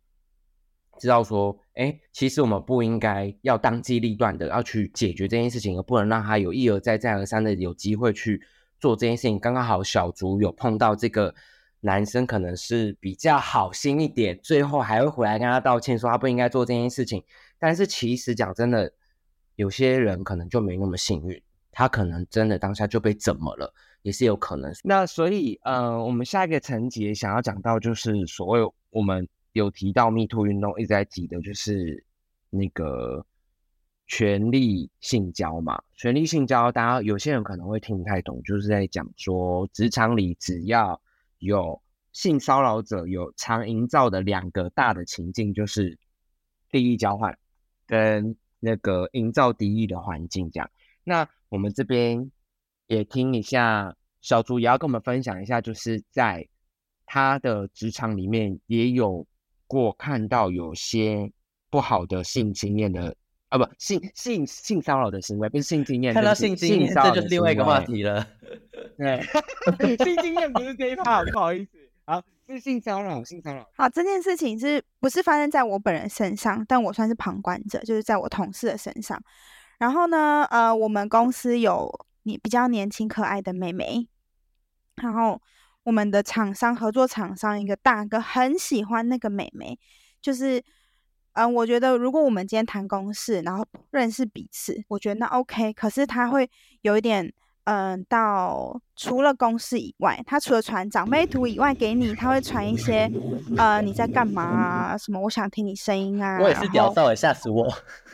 知道说，哎，其实我们不应该要当机立断的要去解决这件事情，而不能让他有一而再再而三的有机会去做这件事情。刚刚好小竹有碰到这个男生，可能是比较好心一点，最后还会回来跟他道歉，说他不应该做这件事情。但是其实讲真的，有些人可能就没那么幸运，他可能真的当下就被怎么了，也是有可能。那所以，呃，我们下一个层级想要讲到就是所谓我们有提到 Me Too 运动一直在提的，就是那个权力性交嘛。权力性交，大家有些人可能会听不太懂，就是在讲说职场里只要有性骚扰者有常营造的两个大的情境，就是利益交换跟那个营造敌意的环境这样。那我们这边也听一下小竹也要跟我们分享一下，就是在他的职场里面也有过看到有些不好的性经验的啊，不性性性骚扰的行为，不是性经验，看到性经验，骚扰这就是另外一个话。题了。对，性经验不是这一趴，不好意思。好，是性骚扰，性骚扰。好，这件事情是不是发生在我本人身上？但我算是旁观者，就是在我同事的身上。然后呢，呃，我们公司有你比较年轻可爱的妹妹，然后我们的厂商合作厂商一个大哥很喜欢那个美眉，就是，嗯、我觉得如果我们今天谈公事，然后认识彼此，我觉得那 OK。可是他会有一点。嗯，到除了公事以外，他除了传长辈图以外给你，他会传一些，呃，你在干嘛啊？什么？我想听你声音啊。我也是屌少爷，吓死我！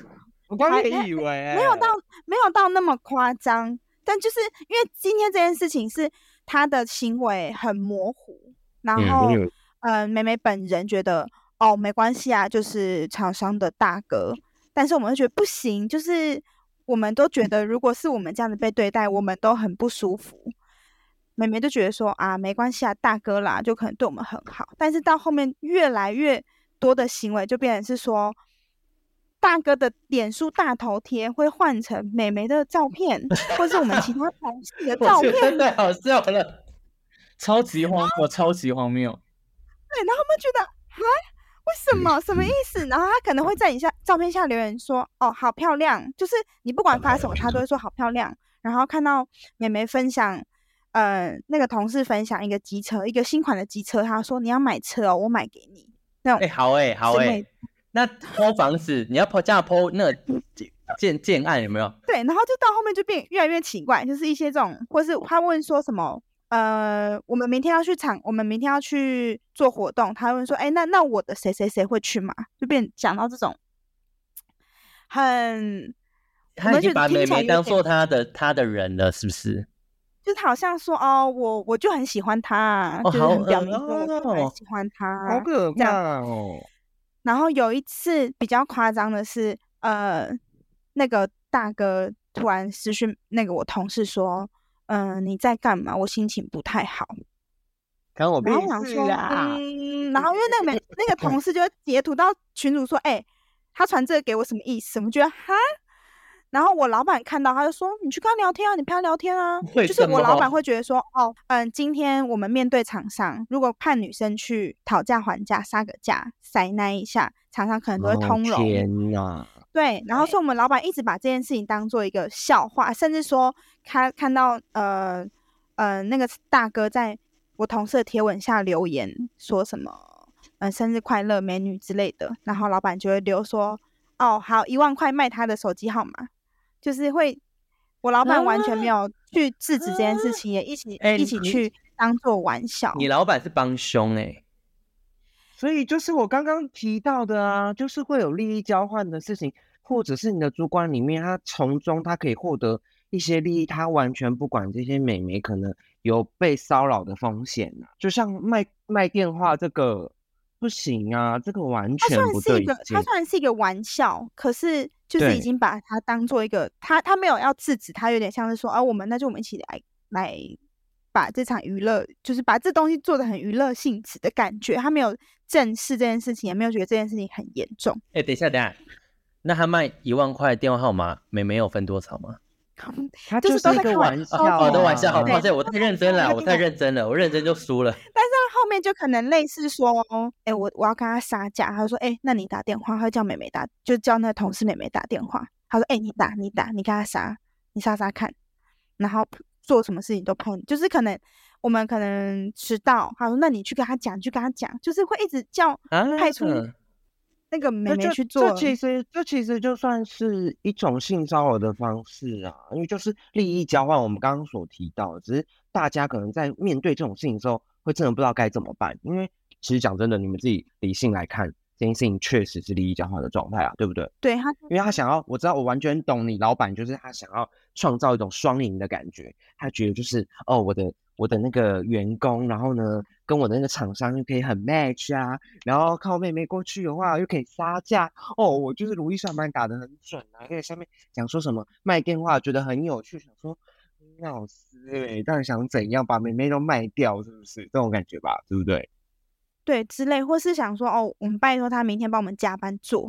我刚还也以为、没有到没有到那么夸张，但就是因为今天这件事情是他的行为很模糊，然后嗯呃，妹妹本人觉得哦没关系啊，就是厂商的大哥，但是我们会觉得不行，就是我们都觉得如果是我们这样子被对待，我们都很不舒服。妹妹就觉得说啊，没关系啊，大哥啦，就可能对我们很好。但是到后面越来越多的行为，就变成是说，大哥的脸书大头贴会换成美眉的照片，或是我们其他同事的 照片，太好笑了，超级荒我，超级荒谬。对，然后他们觉得啊，为什么？什么意思？然后他可能会在你下照片下留言说，哦，好漂亮，就是你不管发什么，他都会说好漂亮。然后看到美眉分享。呃，那个同事分享一个机车，一个新款的机车，他说你要买车哦，我买给你。那种哎，好哎，好哎。那抛房子，你要抛这样抛那建建案有没有？对，然后就到后面就变越来越奇怪，就是一些这种，或是他问说什么，呃，我们明天要去厂，我们明天要去做活动，他问说，哎，那那我的谁谁谁会去吗？就变讲到这种，很，他已经把美眉当做他的他的人了，是不是？就好像说哦，我我就很喜欢他，就是很表明我很喜欢他，好可怕哦。然后有一次比较夸张的是，呃，那个大哥突然私讯那个我同事说，嗯，你在干嘛？我心情不太好。跟我然后想说，嗯，然后因为那个 那个同事就截图到群主说，哎，他传这个给我什么意思？我觉得哈。然后我老板看到，他就说：“你去跟他聊天啊，你陪他聊天啊。”就是我老板会觉得说：“哦，嗯，今天我们面对厂商，如果派女生去讨价还价、杀个价、塞那一下，厂商可能都会通融。”天哪！对，然后说我们老板一直把这件事情当做一个笑话，甚至说他看到呃呃那个大哥在我同事的贴文下留言说什么“嗯，生日快乐，美女”之类的，然后老板就会留说：“哦，好，一万块卖他的手机号码。”就是会，我老板完全没有去制止这件事情，也一起一起去当做玩笑。你老板是帮凶哎，所以就是我刚刚提到的啊，就是会有利益交换的事情，或者是你的主管里面，他从中他可以获得一些利益，他完全不管这些美眉可能有被骚扰的风险啊，就像卖卖电话这个。不行啊，这个完全不对。他虽然是一个玩笑，可是就是已经把它当做一个，他他没有要制止，他有点像是说，啊，我们那就我们一起来来把这场娱乐，就是把这东西做的很娱乐性质的感觉。他没有正视这件事情，也没有觉得这件事情很严重。哎，等一下，等一下，那他卖一万块电话号码，美没有分多少吗？他就是一个玩笑，我的玩笑，好抱歉，我太认真了，我太认真了，我认真就输了。但是后面就可能类似说，哎，我我要跟他杀价，他说，哎，那你打电话，他叫妹妹打，就叫那同事妹妹打电话。他说，哎，你打，你打，你跟他杀，你杀杀看，然后做什么事情都碰，就是可能我们可能迟到，他说，那你去跟他讲，去跟他讲，就是会一直叫派出。那个妹妹去做，这其实这其实就算是一种性骚扰的方式啊，因为就是利益交换。我们刚刚所提到，只是大家可能在面对这种事情之后，会真的不知道该怎么办。因为其实讲真的，你们自己理性来看，这件事情确实是利益交换的状态啊，对不对？对他，因为他想要，我知道，我完全懂你老板，就是他想要创造一种双赢的感觉，他觉得就是哦，我的。我的那个员工，然后呢，跟我的那个厂商又可以很 match 啊，然后靠妹妹过去的话又可以杀价哦，我就是如意算盘打得很准啊，因为下面讲说什么卖电话觉得很有趣，想说老师哎，到底想怎样把妹妹都卖掉，是不是这种感觉吧？对不对？对，之类，或是想说哦，我们拜托他明天帮我们加班做，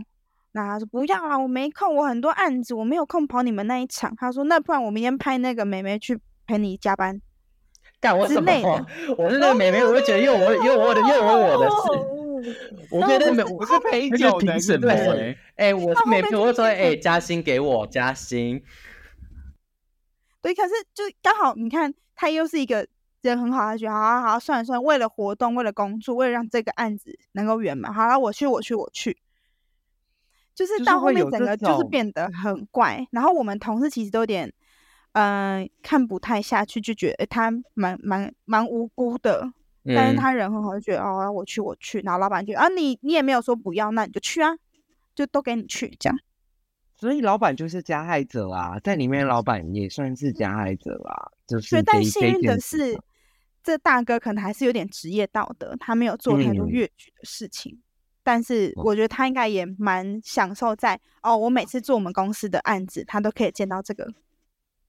那他说不要啊，我没空，我很多案子，我没有空跑你们那一场。他说那不然我明天派那个妹妹去陪你加班。干我什么？我是那个妹妹，我就觉得又我又我的又我我的事。我觉得美我是陪酒的，对。哎，我是美眉，我说哎加薪给我加薪。对，可是就刚好你看，他又是一个人很好，他觉得好好好，算了算了，为了活动，为了工作，为了让这个案子能够圆满，好了，我去我去我去。就是到后面整个就是变得很怪，然后我们同事其实都有点。嗯，看不太下去，就觉得他蛮蛮蛮无辜的，但是他人很好，就觉得哦，我去我去，然后老板就啊，你你也没有说不要，那你就去啊，就都给你去这样。所以老板就是加害者啊，在里面老板也算是加害者啊，就是。但幸运的是，这大哥可能还是有点职业道德，他没有做太多越矩的事情。但是我觉得他应该也蛮享受在哦，我每次做我们公司的案子，他都可以见到这个。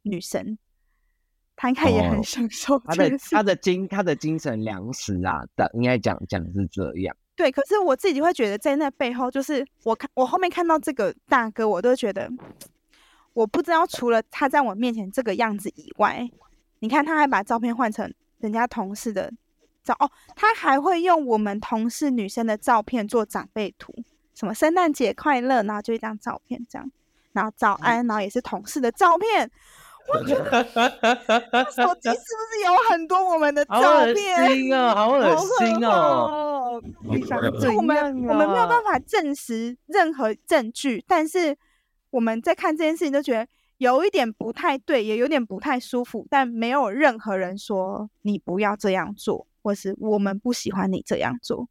女神，他应该也很享受他的他的精他的精神粮食啊，的应该讲讲是这样。对，可是我自己会觉得，在那背后，就是我看我后面看到这个大哥，我都觉得，我不知道除了他在我面前这个样子以外，你看他还把照片换成人家同事的照哦，他还会用我们同事女生的照片做长辈图，什么圣诞节快乐，然后就一张照片这样，然后早安，然后也是同事的照片。我觉得手机是不是有很多我们的照片？好恶心哦，好恶心哦！我们我们没有办法证实任何证据，但是我们在看这件事情，就觉得有一点不太对，也有点不太舒服。但没有任何人说你不要这样做，或是我们不喜欢你这样做。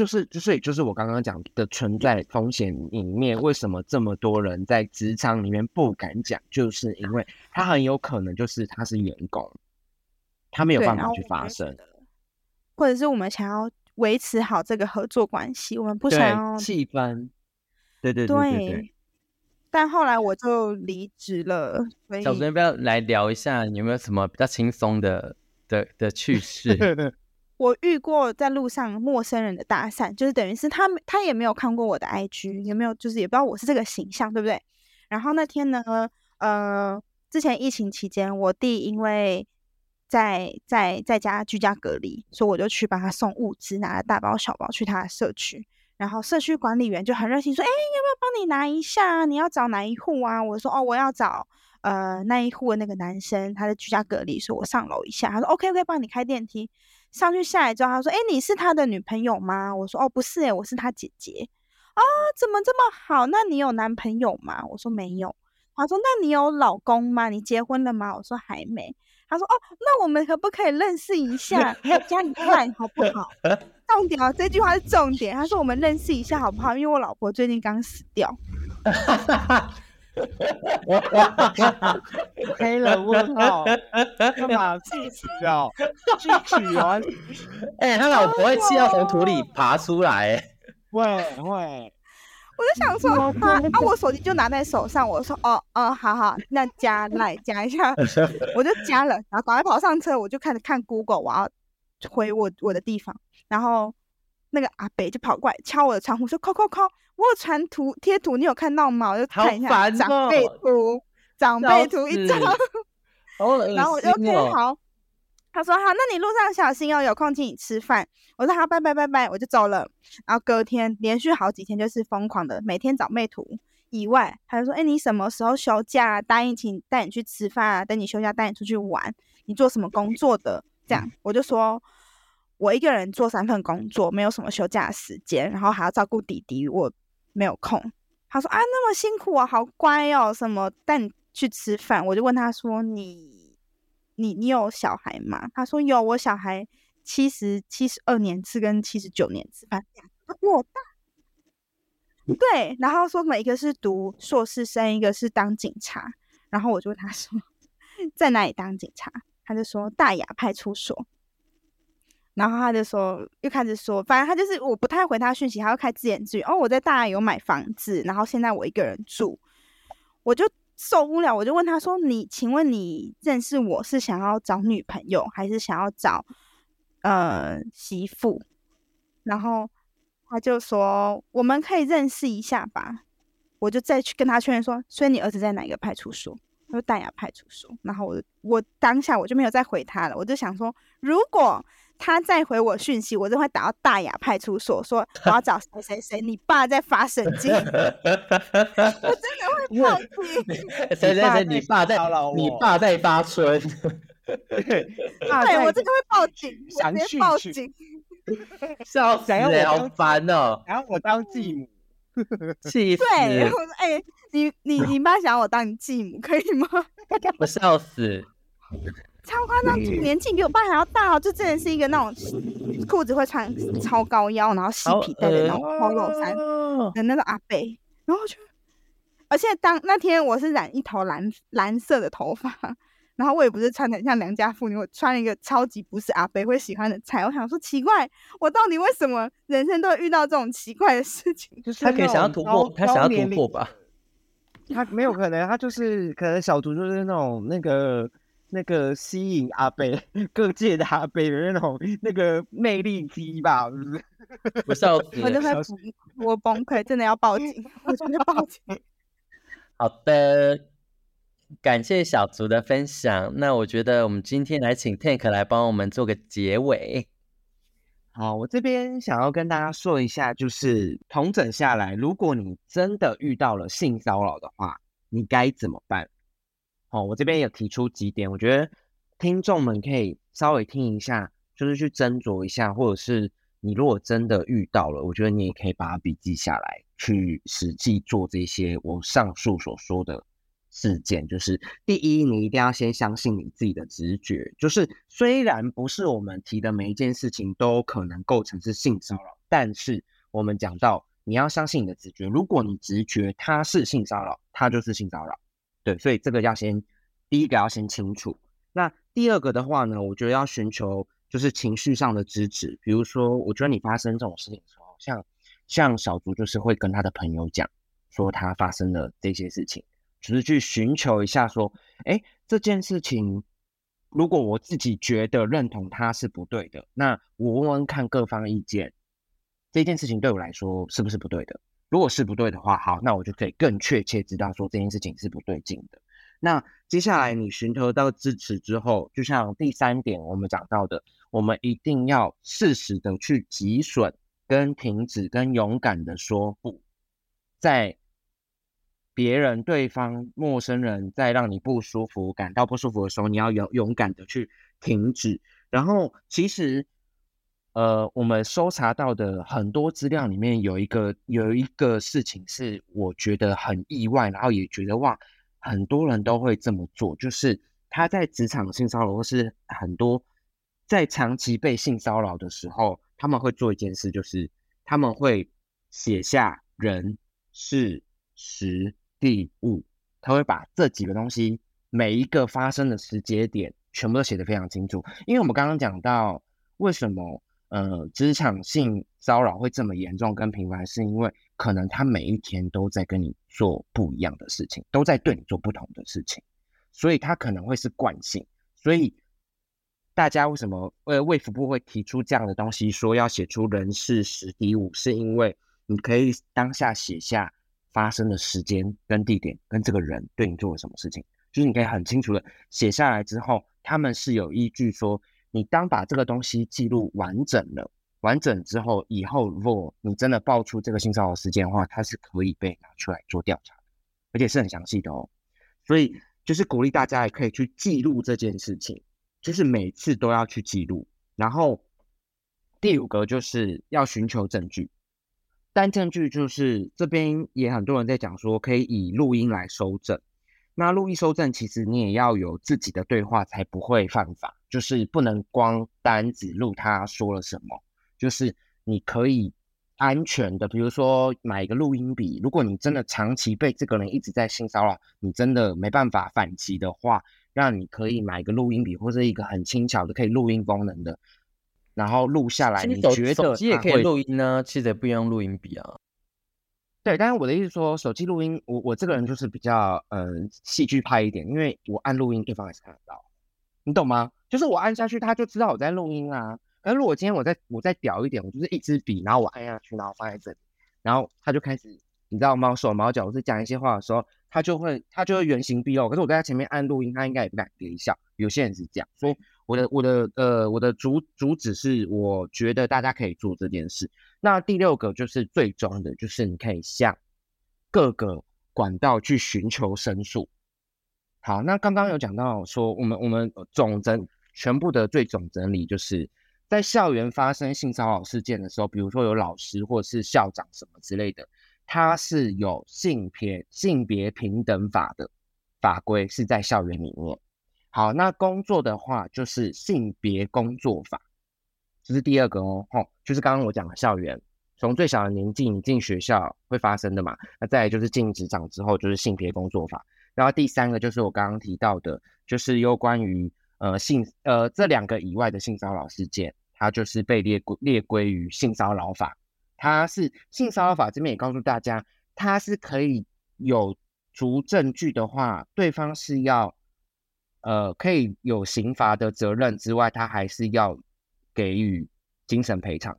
就是就所以就是我刚刚讲的存在风险里面，为什么这么多人在职场里面不敢讲？就是因为他很有可能就是他是员工，他没有办法去发声，或者是我们想要维持好这个合作关系，我们不想要气氛。对对对对对。但后来我就离职了。小孙要不要来聊一下？有没有什么比较轻松的的的趣事？我遇过在路上陌生人的搭讪，就是等于是他他也没有看过我的 IG，也没有就是也不知道我是这个形象，对不对？然后那天呢，呃，之前疫情期间，我弟因为在在在家居家隔离，所以我就去帮他送物资，拿了大包小包去他的社区。然后社区管理员就很热心说：“哎，要不要帮你拿一下？你要找哪一户啊？”我说：“哦，我要找呃那一户的那个男生，他在居家隔离，所以我上楼一下。”他说：“OK OK，帮你开电梯。”上去下来之后，他说：“哎，你是他的女朋友吗？”我说：“哦，不是，哎，我是他姐姐。”啊，怎么这么好？那你有男朋友吗？我说没有。他说：“那你有老公吗？你结婚了吗？”我说还没。他说：“哦，那我们可不可以认识一下，加你看好不好？”重点哦，这句话是重点。他说：“我们认识一下好不好？因为我老婆最近刚死掉。”黑了问号，干嘛气死哦？气死完，哎，他老婆会气到从土里爬出来，会会。我就想说，啊啊，我手机就拿在手上，我说，哦哦，好好，那加来加一下，我就加了，然后赶快跑上车，我就开始看 Google，我要回我我的地方，然后。那个阿北就跑过来敲我的窗户，说：“扣扣扣，我有传图贴图，你有看到吗？”我就看一下长辈图，长辈图一张，然后我就 OK 好。他说：“好，那你路上小心哦，有空请你吃饭。”我说：“好，拜拜拜拜，我就走了。”然后隔天连续好几天就是疯狂的，每天找妹图以外，他就说：“哎，你什么时候休假？答应请带你去吃饭啊，等你休假带你出去玩。你做什么工作的？”这样我就说。我一个人做三份工作，没有什么休假时间，然后还要照顾弟弟，我没有空。他说啊，那么辛苦啊，好乖哦，什么带你去吃饭？我就问他说，你你你有小孩吗？他说有，我小孩七十七十二年次跟七十九年次，反正他比我大。对，然后说每一个是读硕士生，一个是当警察。然后我就问他说，在哪里当警察？他就说大雅派出所。然后他就说，又开始说，反正他就是我不太回他讯息，他要开自言自语。哦，我在大有买房子，然后现在我一个人住，我就受不了，我就问他说：“你，请问你认识我是想要找女朋友，还是想要找呃媳妇？”然后他就说：“我们可以认识一下吧。”我就再去跟他确认说：“所以你儿子在哪个派出所？”他说：“大雅派出所。”然后我我当下我就没有再回他了，我就想说，如果。他再回我讯息，我就会打到大雅派出所，说 我要找谁谁谁，你爸在发神经，我真的会报警。谁谁谁，你爸在，你爸在发春。对，我真的会报警，直接报警。笑死，好烦哦！然后我当继母，气死。对，我说，哎，你你你爸想要我当你继母，可以吗？我笑死。超夸张，年纪比我爸还要大哦！就真的是一个那种裤子会穿超高腰，然后细皮带的那种 polo 衫的那种阿伯，然后就，而且当那天我是染一头蓝蓝色的头发，然后我也不是穿的像良家妇女，我穿了一个超级不是阿伯会喜欢的菜。我想说奇怪，我到底为什么人生都会遇到这种奇怪的事情？就是他可以想要突破，他想要突破吧？他没有可能，他就是可能小图就是那种那个。那个吸引阿贝 各界的阿贝的那种那个魅力机吧，是不是？不是，我就会崩，我崩溃，真的要报警，我真的报警。好的，感谢小竹的分享。那我觉得我们今天来请 Tank 来帮我们做个结尾。好，我这边想要跟大家说一下，就是同整下来，如果你真的遇到了性骚扰的话，你该怎么办？好，我这边有提出几点，我觉得听众们可以稍微听一下，就是去斟酌一下，或者是你如果真的遇到了，我觉得你也可以把它笔记下来，去实际做这些我上述所说的。事件就是第一，你一定要先相信你自己的直觉。就是虽然不是我们提的每一件事情都可能构成是性骚扰，但是我们讲到你要相信你的直觉。如果你直觉它是性骚扰，它就是性骚扰。对，所以这个要先第一个要先清楚。那第二个的话呢，我觉得要寻求就是情绪上的支持。比如说，我觉得你发生这种事情的时候，像像小竹就是会跟他的朋友讲说他发生了这些事情。只是去寻求一下，说，哎，这件事情，如果我自己觉得认同它是不对的，那我问问看各方意见，这件事情对我来说是不是不对的？如果是不对的话，好，那我就可以更确切知道说这件事情是不对劲的。那接下来你寻求到支持之后，就像第三点我们讲到的，我们一定要适时的去止损、跟停止、跟勇敢的说不，在。别人、对方、陌生人在让你不舒服、感到不舒服的时候，你要勇勇敢的去停止。然后，其实，呃，我们搜查到的很多资料里面，有一个有一个事情是我觉得很意外，然后也觉得哇，很多人都会这么做，就是他在职场性骚扰或是很多在长期被性骚扰的时候，他们会做一件事，就是他们会写下人、事、时。地、物，他会把这几个东西每一个发生的时间点全部都写得非常清楚。因为我们刚刚讲到，为什么呃职场性骚扰会这么严重跟频繁，是因为可能他每一天都在跟你做不一样的事情，都在对你做不同的事情，所以他可能会是惯性。所以大家为什么呃卫福部会提出这样的东西，说要写出人事十比五，是因为你可以当下写下。发生的时间跟地点跟这个人对你做了什么事情，就是你可以很清楚的写下来之后，他们是有依据说，你当把这个东西记录完整了，完整之后，以后如果你真的爆出这个性骚扰事件的话，它是可以被拿出来做调查的，而且是很详细的哦。所以就是鼓励大家也可以去记录这件事情，就是每次都要去记录。然后第五个就是要寻求证据。但证据就是这边也很多人在讲说，可以以录音来收证。那录音收证，其实你也要有自己的对话，才不会犯法。就是不能光单只录他说了什么，就是你可以安全的，比如说买一个录音笔。如果你真的长期被这个人一直在性骚扰，你真的没办法反击的话，让你可以买一个录音笔，或者一个很轻巧的可以录音功能的。然后录下来，你觉得手机也可以录音呢？其实也不用录音笔啊。对，但是我的意思说，手机录音，我我这个人就是比较嗯戏剧派一点，因为我按录音，对方也是看得到，你懂吗？就是我按下去，他就知道我在录音啊。可是如果今天我再我再屌一点，我就是一支笔，然后我按下去，然后放在这里，然后他就开始，你知道吗？手毛脚，我是讲一些话的时候，他就会他就会原形毕露。可是我在他前面按录音，他应该也不敢憋笑。有些人是这样，所以。我的我的呃我的主主旨是，我觉得大家可以做这件事。那第六个就是最终的，就是你可以向各个管道去寻求申诉。好，那刚刚有讲到说，我们我们总整全部的最总整理，就是在校园发生性骚扰事件的时候，比如说有老师或者是校长什么之类的，他是有性别性别平等法的法规是在校园里面。好，那工作的话就是性别工作法，这是第二个哦，吼，就是刚刚我讲的校园，从最小的年纪你进学校会发生的嘛，那再来就是进职场之后就是性别工作法，然后第三个就是我刚刚提到的，就是有关于呃性呃这两个以外的性骚扰事件，它就是被列归列归于性骚扰法，它是性骚扰法这边也告诉大家，它是可以有足证据的话，对方是要。呃可以有刑罚的责任之外，他还是要给予精神赔偿。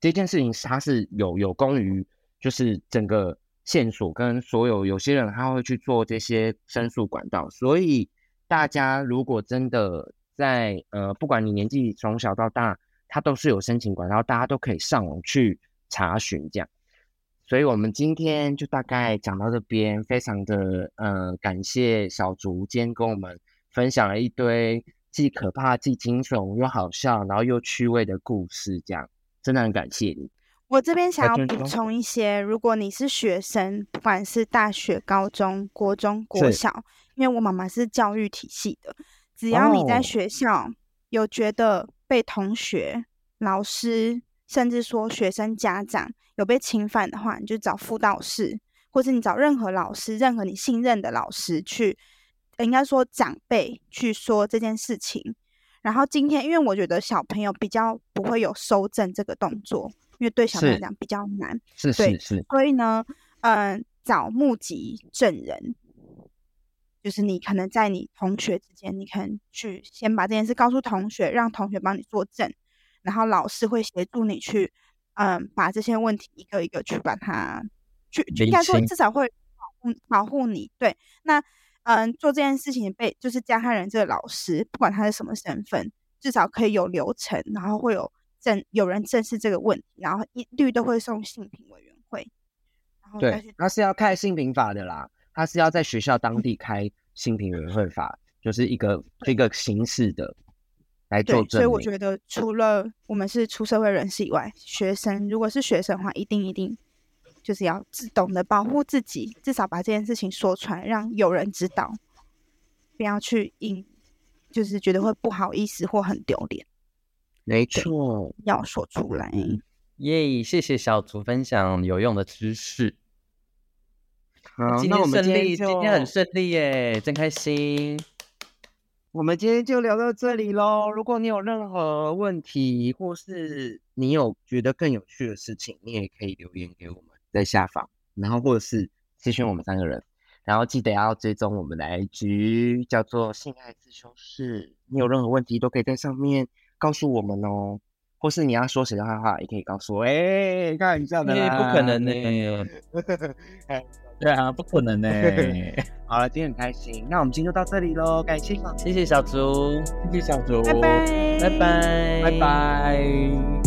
这件事情它是有有功于就是整个线索跟所有有些人他会去做这些申诉管道，所以大家如果真的在呃不管你年纪从小到大，他都是有申请管道，大家都可以上网去查询这样。所以我们今天就大概讲到这边，非常的呃感谢小竹今天跟我们分享了一堆既可怕既惊悚又好笑，然后又趣味的故事，这样真的很感谢你。我这边想要补充一些，如果你是学生，不管是大学、高中、国中、国小，因为我妈妈是教育体系的，只要你在学校有觉得被同学、老师，甚至说学生家长。有被侵犯的话，你就找辅导室，或是你找任何老师，任何你信任的老师去，应该说长辈去说这件事情。然后今天，因为我觉得小朋友比较不会有收证这个动作，因为对小朋友来讲比较难。是是是。所以呢，嗯，找目击证人，就是你可能在你同学之间，你可能去先把这件事告诉同学，让同学帮你作证，然后老师会协助你去。嗯，把这些问题一个一个去把它去，应该说至少会保护保护你。对，那嗯，做这件事情被就是加害人这个老师，不管他是什么身份，至少可以有流程，然后会有正有人正视这个问题，然后一律都会送性平委员会。对，他是要开性平法的啦，他是要在学校当地开性平委员会法，就是一个一个形式的。来做所以我觉得除了我们是出社会人士以外，学生如果是学生的话，一定一定就是要自懂得保护自己，至少把这件事情说出来，让有人知道，不要去隐，就是觉得会不好意思或很丢脸。没错，要说出来。耶，谢谢小竹分享有用的知识。好，那我们顺利，今天很顺利耶，真开心。我们今天就聊到这里喽。如果你有任何问题，或是你有觉得更有趣的事情，你也可以留言给我们，在下方，然后或者是咨询我们三个人。然后记得要追踪我们的 IG，叫做性爱自修室。你有任何问题都可以在上面告诉我们哦。或是你要说谁的坏话，也可以告诉我。哎，开玩笑的啦，不可能呢。对啊，不可能呢。好了，今天很开心，那我们今天就到这里喽。感谢，谢谢小猪，谢谢小猪，拜拜，拜拜，拜拜。